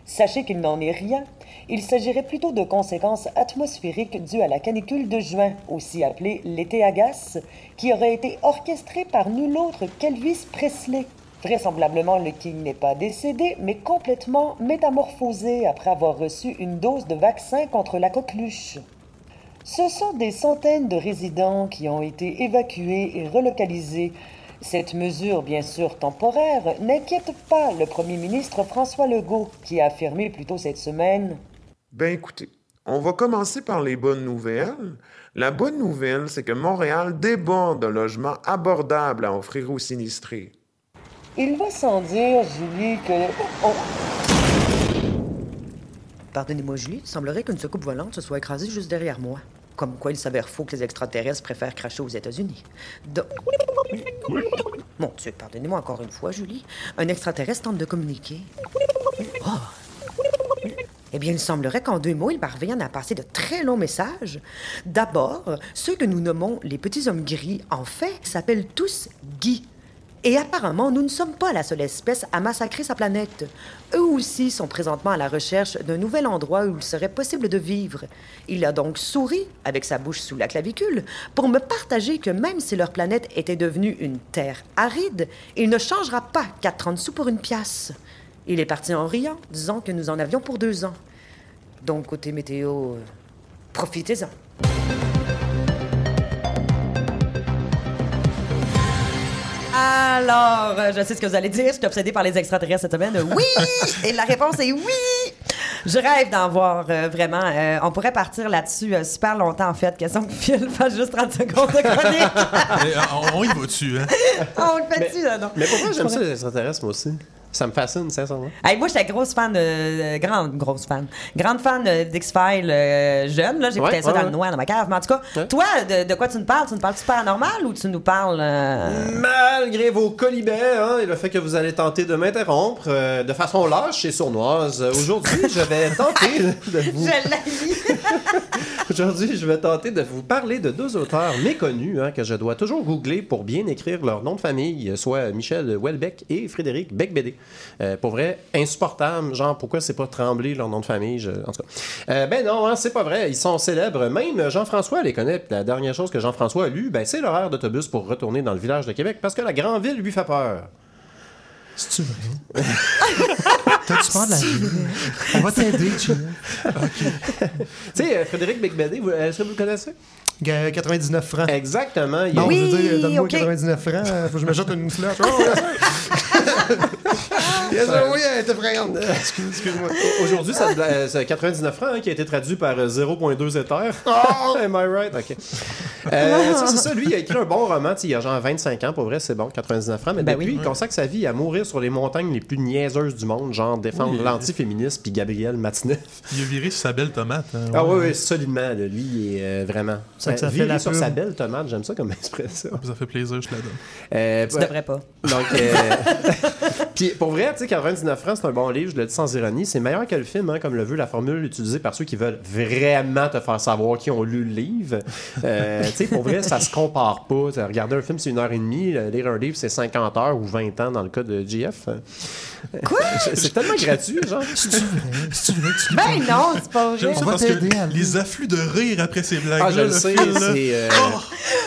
Sachez qu'il n'en est rien. Il s'agirait plutôt de conséquences atmosphériques dues à la canicule de juin, aussi appelée l'été agace, qui aurait été orchestrée par nul autre qu'Elvis Presley. Vraisemblablement, le King n'est pas décédé, mais complètement métamorphosé après avoir reçu une dose de vaccin contre la coqueluche. Ce sont des centaines de résidents qui ont été évacués et relocalisés. Cette mesure, bien sûr temporaire, n'inquiète pas le premier ministre François Legault, qui a affirmé plus tôt cette semaine Ben écoutez, on va commencer par les bonnes nouvelles. La bonne nouvelle, c'est que Montréal déborde d'un logement abordable à offrir aux sinistrés. Il va sans dire, Julie, que. Oh. Pardonnez-moi, Julie, il semblerait qu'une soucoupe volante se soit écrasée juste derrière moi. Comme quoi il s'avère faux que les extraterrestres préfèrent cracher aux États-Unis. Donc... Mon Dieu, pardonnez-moi encore une fois, Julie. Un extraterrestre tente de communiquer. Oh. Eh bien, il semblerait qu'en deux mots, il parvienne à passer de très longs messages. D'abord, ceux que nous nommons les petits hommes gris, en fait, s'appellent tous Guy. Et apparemment, nous ne sommes pas la seule espèce à massacrer sa planète. Eux aussi sont présentement à la recherche d'un nouvel endroit où il serait possible de vivre. Il a donc souri, avec sa bouche sous la clavicule, pour me partager que même si leur planète était devenue une terre aride, il ne changera pas 4,30 sous pour une pièce. Il est parti en riant, disant que nous en avions pour deux ans. Donc, côté météo, euh, profitez-en. Alors, euh, je sais ce que vous allez dire. Je suis obsédée par les extraterrestres cette semaine. Oui! Et la réponse est oui! Je rêve d'en voir euh, vraiment. Euh, on pourrait partir là-dessus euh, super longtemps, en fait. Question que Phil fasse juste 30 secondes de chronique. On, on y va dessus, hein? on le fait dessus, là, non? Mais pourquoi j'aime Je ça les extraterrestres, moi aussi? Ça me fascine, sincèrement. Hey, moi, j'étais grosse fan de. euh, grande, grosse fan. Grande fan de d'X-Files euh, jeune, là. J'écoutais Ouais, ça ouais, dans ouais. le noir, dans ma cave. Mais en tout cas, toi, de, de quoi tu nous parles? Tu nous parles-tu paranormal ou tu nous parles. euh, Malgré vos colibets hein, et le fait que vous allez tenter de m'interrompre euh, de façon lâche et sournoise, aujourd'hui, je vais tenter de vous... Je l'ai Aujourd'hui, je vais tenter de vous parler de deux auteurs méconnus hein, que je dois toujours googler pour bien écrire leur nom de famille, soit Michel Houellebecq et Frédéric Becbédé. Euh, pour vrai, insupportable. Genre, pourquoi c'est pas Tremblay leur nom de famille? Je- En tout cas. Euh, ben non, hein, c'est pas vrai. Ils sont célèbres. Même Jean-François les connaît. La dernière chose que Jean-François a lu, ben, c'est l'horaire d'autobus pour retourner dans le village de Québec parce que la grande ville lui fait peur. C'est-tu vrai? T'as-tu peur de la vie? On va t'aider, tu sais, euh, Frédéric Becbédé, est-ce que vous le connaissez? 99 francs. Exactement. il Non, est- je veux dire, donne-moi 99 francs, faut que je me jette une slush. Oh, yes, sir. Oui, elle. Excuse- Excuse-moi. Aujourd'hui, ça- euh, c'est 99 francs hein, qui a été traduit par euh, 0.2 Ether. Oh! Am I right? OK. Euh, ça, c'est ça, lui, il a écrit un bon roman. tu sais, Il a genre 25 ans, pour vrai, c'est bon, 99 francs. Mais Ben depuis, oui. il consacre sa vie à mourir sur les montagnes les plus niaiseuses du monde, genre défendre Oui. l'antiféministe puis Gabriel Matineff. Il a viré sur sa belle tomate. hein, Ah ouais. oui, oui, solidement. là. Lui, il est euh, vraiment. Ça que ça Euh, fait la sur pub. sa belle tomate, j'aime ça comme expression. Ça fait plaisir, je la donne. Euh, Tu devrais pas. donc, euh, puis pour vrai, tu sais, 99 francs, c'est un bon livre, je le dis sans ironie. C'est meilleur que le film, hein, comme le veut la formule utilisée par ceux qui veulent vraiment te faire savoir qui ont lu le livre. Euh, tu sais, pour vrai, ça se compare pas. Tu sais, Regarder un film, c'est une heure et demie. Lire un livre, c'est 50 heures ou 20 ans dans le cas de GF. Quoi? C'est tellement gratuit, genre. C'est-tu vrai? C'est-tu vrai que tu Ben non, c'est pas vrai. On va t'aider les afflux de rire après ces blagues-là, Ah, je le sais, euh,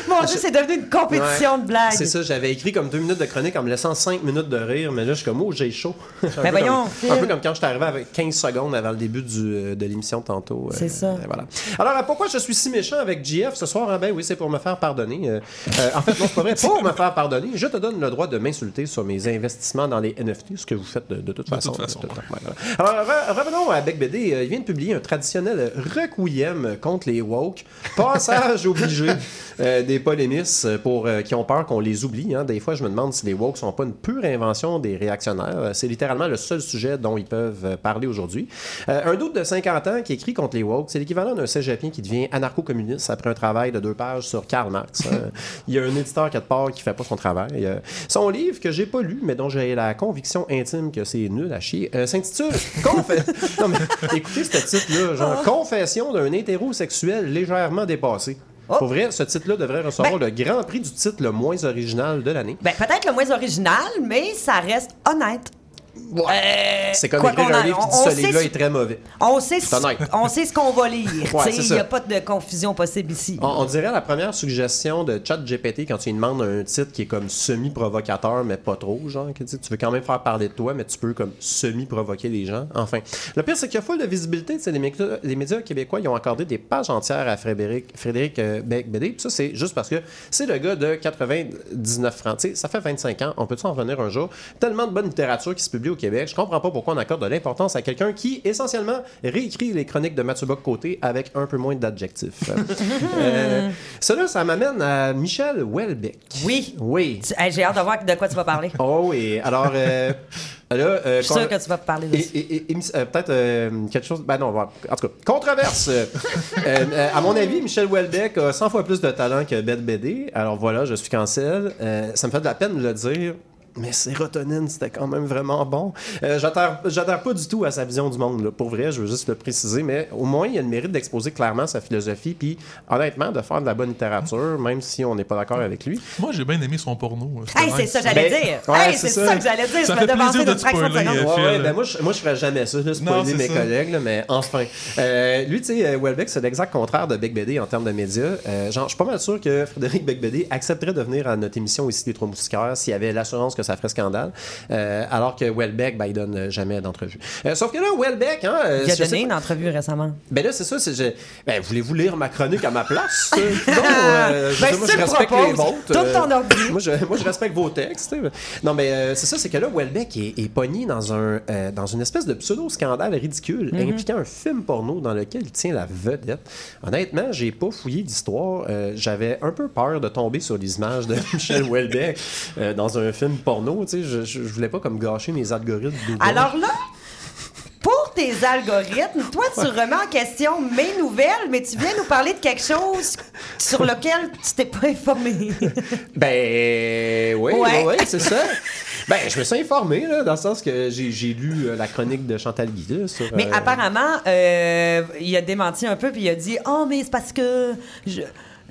Mon Dieu, c'est devenu une compétition de blagues. C'est ça, j'avais écrit comme deux minutes de chronique en me laissant cinq minutes de rire, mais là, je suis comme, oh, j'ai chaud. Un peu Ben voyons. Un peu comme quand je suis arrivé avec 15 secondes avant le début euh, de l'émission tantôt. C'est ça. euh, voilà. Alors, euh, pourquoi je suis si méchant avec GF ce soir? Ah ben oui, c'est pour me faire pardonner. Euh, euh, en fait, non, c'est pas vrai. Pour me faire pardonner, je te donne le droit de m'insulter sur mes investissements dans les NFT, ce que vous faites de, de toute façon. toute façon, de toute- ouais, voilà. Alors, re- revenons à Bec BD. Euh, Il vient de publier un traditionnel requiem contre les woke. Passage obligé euh, des polémistes pour, euh, qui ont peur qu'on les oublie. hein. Des fois, je me demande si les woke sont pas une pure invention des réactionnaires. Euh, C'est littéralement le seul sujet dont ils peuvent euh, parler aujourd'hui. Euh, un doute de 50 ans qui écrit contre les woke, c'est l'équivalent d'un cégepien qui devient anarcho-communiste après un travail de deux pages sur Karl Marx. hein. Il y a un éditeur quelque part qui fait pas son travail. Euh, son livre que j'ai pas lu, mais dont j'ai la conviction intime que c'est nul à chier, euh, s'intitule Confession. non, mais écoutez ce titre-là, genre Confession d'un hétérosexuel légèrement dépassé. Pour vrai, ce titre-là devrait recevoir le grand prix du titre le moins original de l'année. Ben, peut-être le moins original, mais ça reste honnête. Euh, C'est comme écrire un a- livre qui dit ce livre-là est très mauvais. On sait, on sait ce qu'on va lire. Ouais, Il n'y a pas de confusion possible ici. On, on dirait la première suggestion de ChatGPT quand tu lui demandes un titre qui est comme semi-provocateur, mais pas trop, genre, que tu veux quand même faire parler de toi, mais tu peux comme semi-provoquer les gens. Enfin, le pire, c'est qu'il y a full de visibilité. Les médias, les médias québécois, ils ont accordé des pages entières à Frédéric, Frédéric euh. Puis ça, c'est juste parce que c'est le gars de 99 francs. Tu sais, ça fait 25 ans. On peut-tu en revenir un jour? Tellement de bonne littérature qui se publie au Québec. Je comprends pas pourquoi on accorde de l'importance à quelqu'un qui, essentiellement, réécrit les chroniques de Mathieu Bock-Côté avec un peu moins d'adjectifs. Euh, cela, ça m'amène à Michel Houellebecq. Oui. Oui. Hey, J'ai hâte de voir de quoi tu vas parler. Oh oui. Alors, euh, Là, euh, Je suis sûre que tu vas parler de ça. euh, Peut-être euh, quelque chose. Ben non, en tout cas, controverse. À mon avis, Michel Houellebecq a 100 fois plus de talent que Bette Bédé. Alors voilà, je suis cancel. Ça me fait de la peine de le dire. Mais sérotonine, c'était quand même vraiment bon. Euh, J'adhère pas du tout à sa vision du monde. là. Pour vrai, je veux juste le préciser. Mais au moins, il a le mérite d'exposer clairement sa philosophie. Puis, honnêtement, de faire de la bonne littérature, même si on n'est pas d'accord avec lui. Moi, j'ai bien aimé son porno. euh, Hey, c'était c'est ça, j'allais Ben, dire. ouais, hey, c'est ça. ça. que j'allais dire. Ça je fait plaisir de spoiler, Ouais, ouais, ben moi, je, moi, je ferais jamais ça, là, spoiler c'est mes ça. collègues, là, mais enfin. Euh, lui, tu sais, euh, Welbeck, c'est l'exact contraire de BD en termes de médias. Euh, genre, je suis pas mal sûr que Frédéric BD accepterait de venir à notre émission ici, Les Trois Moustiquaires, s'il y avait l'assurance que ça ferait scandale. Euh, alors que Welbeck, ben, il donne jamais d'entrevue. Euh, sauf que là, Welbeck, hein. euh, Il a donné une entrevue récemment. Ben là, c'est ça. c'est- je- Ben, voulez-vous lire ma chronique à ma place? Non, je Ben, moi, si je respecte les vôtres. tourne ton ordi. moi, je, moi, je respecte vos textes. Non, mais c'est ça, c'est que là, Welbeck est, est pogné dans, un, dans une espèce de pseudo-scandale ridicule Mhm. impliquant un film porno dans lequel il tient la vedette. Honnêtement, j'ai pas fouillé d'histoire. Euh, J'avais un peu peur de tomber sur les images de Michel Welbeck euh, dans un film porno. Tu sais. Je, je, je voulais pas comme gâcher mes algorithmes. Alors là, pour tes algorithmes, toi, tu remets en question mes nouvelles, mais tu viens nous parler de quelque chose sur lequel tu t'es pas informé. Ben oui, Ouais. ouais, c'est ça. Ben, je me suis informé, là, dans le sens que j'ai lu euh, la chronique de Chantal Guy. Mais euh, apparemment, euh, il a démenti un peu, puis il a dit Oh, mais c'est parce que je,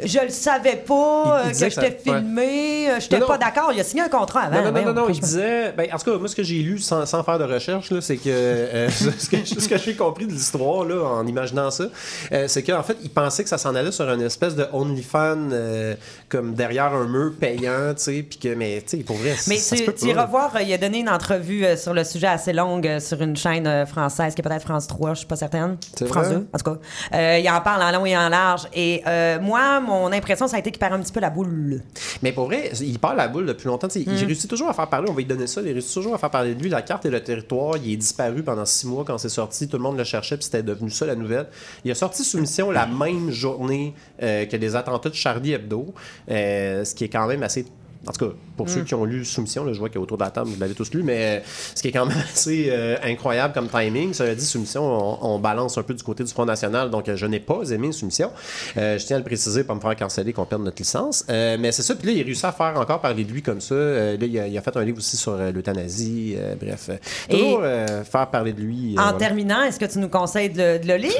je le savais pas, Il- il euh, disait que j'étais ça- ouais. filmé, euh, j'étais pas d'accord. Il a signé un contrat avant. Non, non, non, voyons, non, non, il disait. Ben, en tout cas, moi, ce que j'ai lu sans, sans faire de recherche, c'est que. euh, ce que, ce que j'ai compris de l'histoire, là, en imaginant ça, euh, c'est qu'en fait, il pensait que ça s'en allait sur une espèce de OnlyFans, euh, comme derrière un mur payant, tu sais, puis que. Mais, tu sais, pour vrai, Mais ça tu, tu iras voir, il a donné une entrevue sur le sujet assez longue sur une chaîne française, qui est peut-être France 3, je suis pas certaine. France vrai? 2, en tout cas. Il en parle en long et en large. Et moi, mon impression, ça a été qu'il perd un petit peu la boule. Mais pour vrai, il parle la boule depuis longtemps. sais, Il Mm. réussit toujours à faire parler, on va lui donner ça, il réussit toujours à faire parler de lui. La carte et le territoire, il est disparu pendant six mois quand c'est sorti. Tout le monde le cherchait, puis c'était devenu ça la nouvelle. Il a sorti Soumission la même journée euh, que les attentats de Charlie Hebdo, euh, ce qui est quand même assez. En tout cas, pour Mm. ceux qui ont lu Soumission, là, je vois qu'il y a autour de la table, vous l'avez tous lu, mais euh, ce qui est quand même assez euh, incroyable comme timing. Ça dit, Soumission, on, on balance un peu du côté du Front National, donc euh, je n'ai pas aimé Soumission. Euh, je tiens à le préciser pour me faire canceller qu'on perde notre licence. Euh, mais c'est ça, puis là, il a réussi à faire encore parler de lui comme ça. Là, il a, il a fait un livre aussi sur l'euthanasie. bref, toujours faire parler de lui. En voilà. terminant, est-ce que tu nous conseilles de le, de le lire,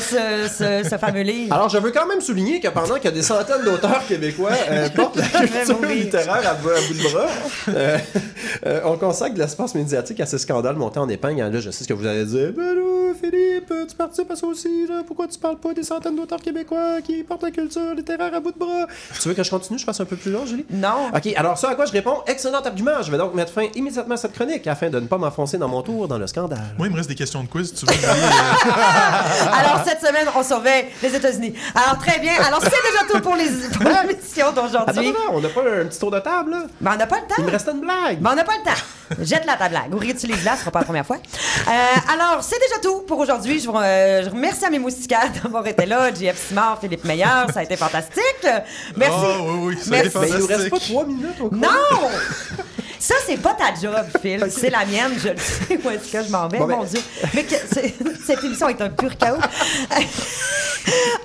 ce, ce- ce fameux livre? Alors, je veux quand même souligner que pendant que des centaines d'auteurs québécois portent la culture littéraire à, bout- à bout de bras, euh, euh, on consacre de l'espace médiatique à ces scandales montés en épingle. Là, je sais ce que vous allez dire. Ben là, Philippe, tu participes à ça aussi. Là. Pourquoi tu parles pas des centaines d'auteurs québécois qui portent la culture littéraire à bout de bras? Tu veux que je continue? Je fasse un peu plus long, Julie? Non. OK, alors ça à quoi je réponds? Excellent argument. Je vais donc mettre fin immédiatement à cette chronique afin de ne pas m'enfoncer dans mon tour dans le scandale. Moi, il me reste des questions de quiz. Tu veux Julie, euh, Alors, cette semaine, on surveille les États-Unis. Alors, très bien. Alors, c'est déjà tout pour les pour d'aujourd'hui. on n'a pas un petit tour de table, là? On n'a pas le temps. Il me reste une blague. Ben, on n'a pas le temps. Jette-la ta blague ou réutilise-la, ce sera pas la première fois. Euh, alors, c'est déjà tout pour aujourd'hui. Je, euh, je remercie à mes moustiquaires d'avoir été là. JF Simard, Philippe Meilleur, ça a été fantastique. Merci. Oui, oui, ça a été Merci. Mais il nous reste pas trois minutes au Non! Ça, c'est pas ta job, Phil. C'est la mienne. Je le sais où est-ce que je m'en vais, Bon, ben- mon Dieu? Mais que cette émission est un pur chaos.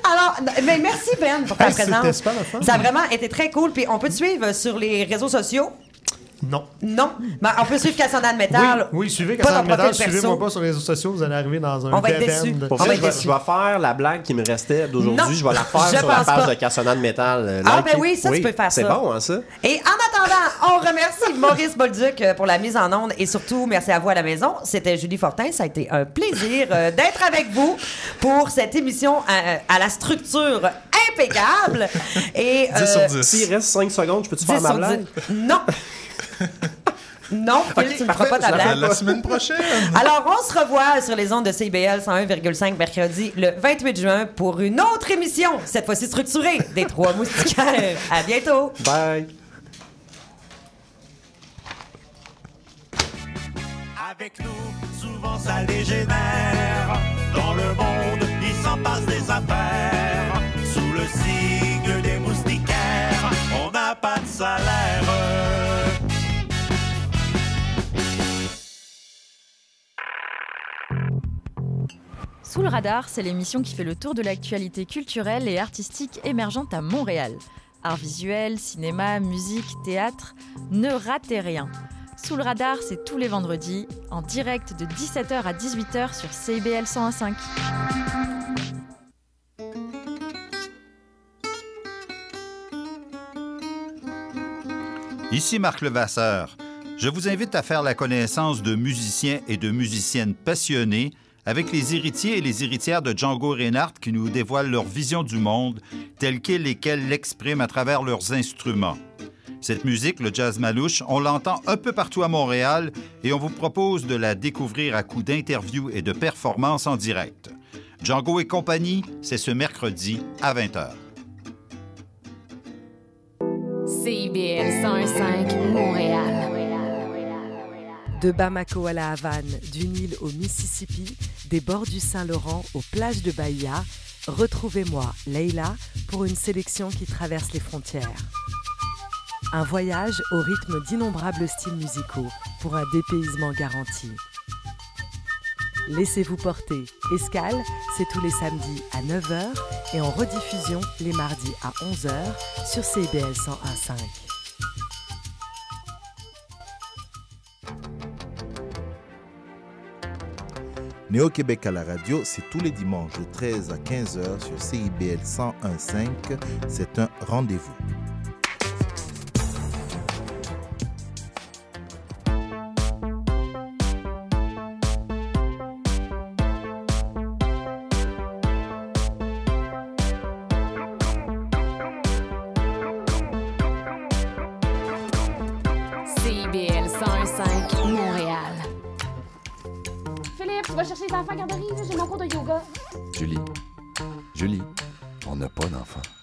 Alors, mais merci, Ben, pour ta c'était présence. Ça a vraiment été très cool. Puis on peut te suivre sur les réseaux sociaux. Non. Non? Ben, on peut suivre Cassandra de Metal. Oui, oui, suivez Cassandra profil Métal, suivez-moi pas sur les réseaux sociaux, vous allez arriver dans un On va être dead déçus. end. Pour On ça, va je vais, je vais faire la blague qui me restait d'aujourd'hui. Je vais la faire je sur la page pas. de Cassonade Métal. euh, Ah, ben oui, ça, tu peux faire C'est ça. bon, hein, ça? Et en attendant, on remercie Maurice Bolduc euh, pour la mise en onde et surtout, merci à vous à la maison. C'était Julie Fortin. Ça a été un plaisir euh, d'être avec vous pour cette émission à, à la structure impeccable. Et, 10 sur euh, 10. S'il reste 5 secondes, je peux-tu 10 faire ma sur blague? 10. Non. Non, Phil, Ok, tu ne feras pas ta blague. La, la semaine prochaine. Alors, on se revoit sur les ondes de CIBL 101,5 mercredi le 28 juin pour une autre émission, cette fois-ci structurée, des Trois Moustiquaires. À bientôt. Bye! Avec nous, souvent ça dégénère. Dans le monde, il s'en passe des affaires. Sous le signe des moustiquaires, on n'a pas de salaire. Le radar, c'est l'émission qui fait le tour de l'actualité culturelle et artistique émergente à Montréal. Art visuel, cinéma, musique, théâtre, ne ratez rien. Sous le radar, c'est tous les vendredis, en direct de 17h à 18h sur CIBL 101.5. Ici Marc Levasseur. Je vous invite à faire la connaissance de musiciens et de musiciennes passionnés avec les héritiers et les héritières de Django Reinhardt qui nous dévoilent leur vision du monde telle qu'elle et qu'elle l'expriment à travers leurs instruments. Cette musique, le jazz malouche, on l'entend un peu partout à Montréal et on vous propose de la découvrir à coups d'interviews et de performances en direct. Django et compagnie, c'est ce mercredi à 20h. CIBL 101.5 Montréal. De Bamako à la Havane, du Nil au Mississippi, des bords du Saint-Laurent aux plages de Bahia, retrouvez-moi, Leila, pour une sélection qui traverse les frontières. Un voyage au rythme d'innombrables styles musicaux pour un dépaysement garanti. Laissez-vous porter. Escale, c'est tous les samedis à 9h et en rediffusion les mardis à 11h sur CBL 101.5. Néo-Québec à la radio, c'est tous les dimanches de 13 à 15h sur CIBL 101.5. C'est un rendez-vous. Chercher les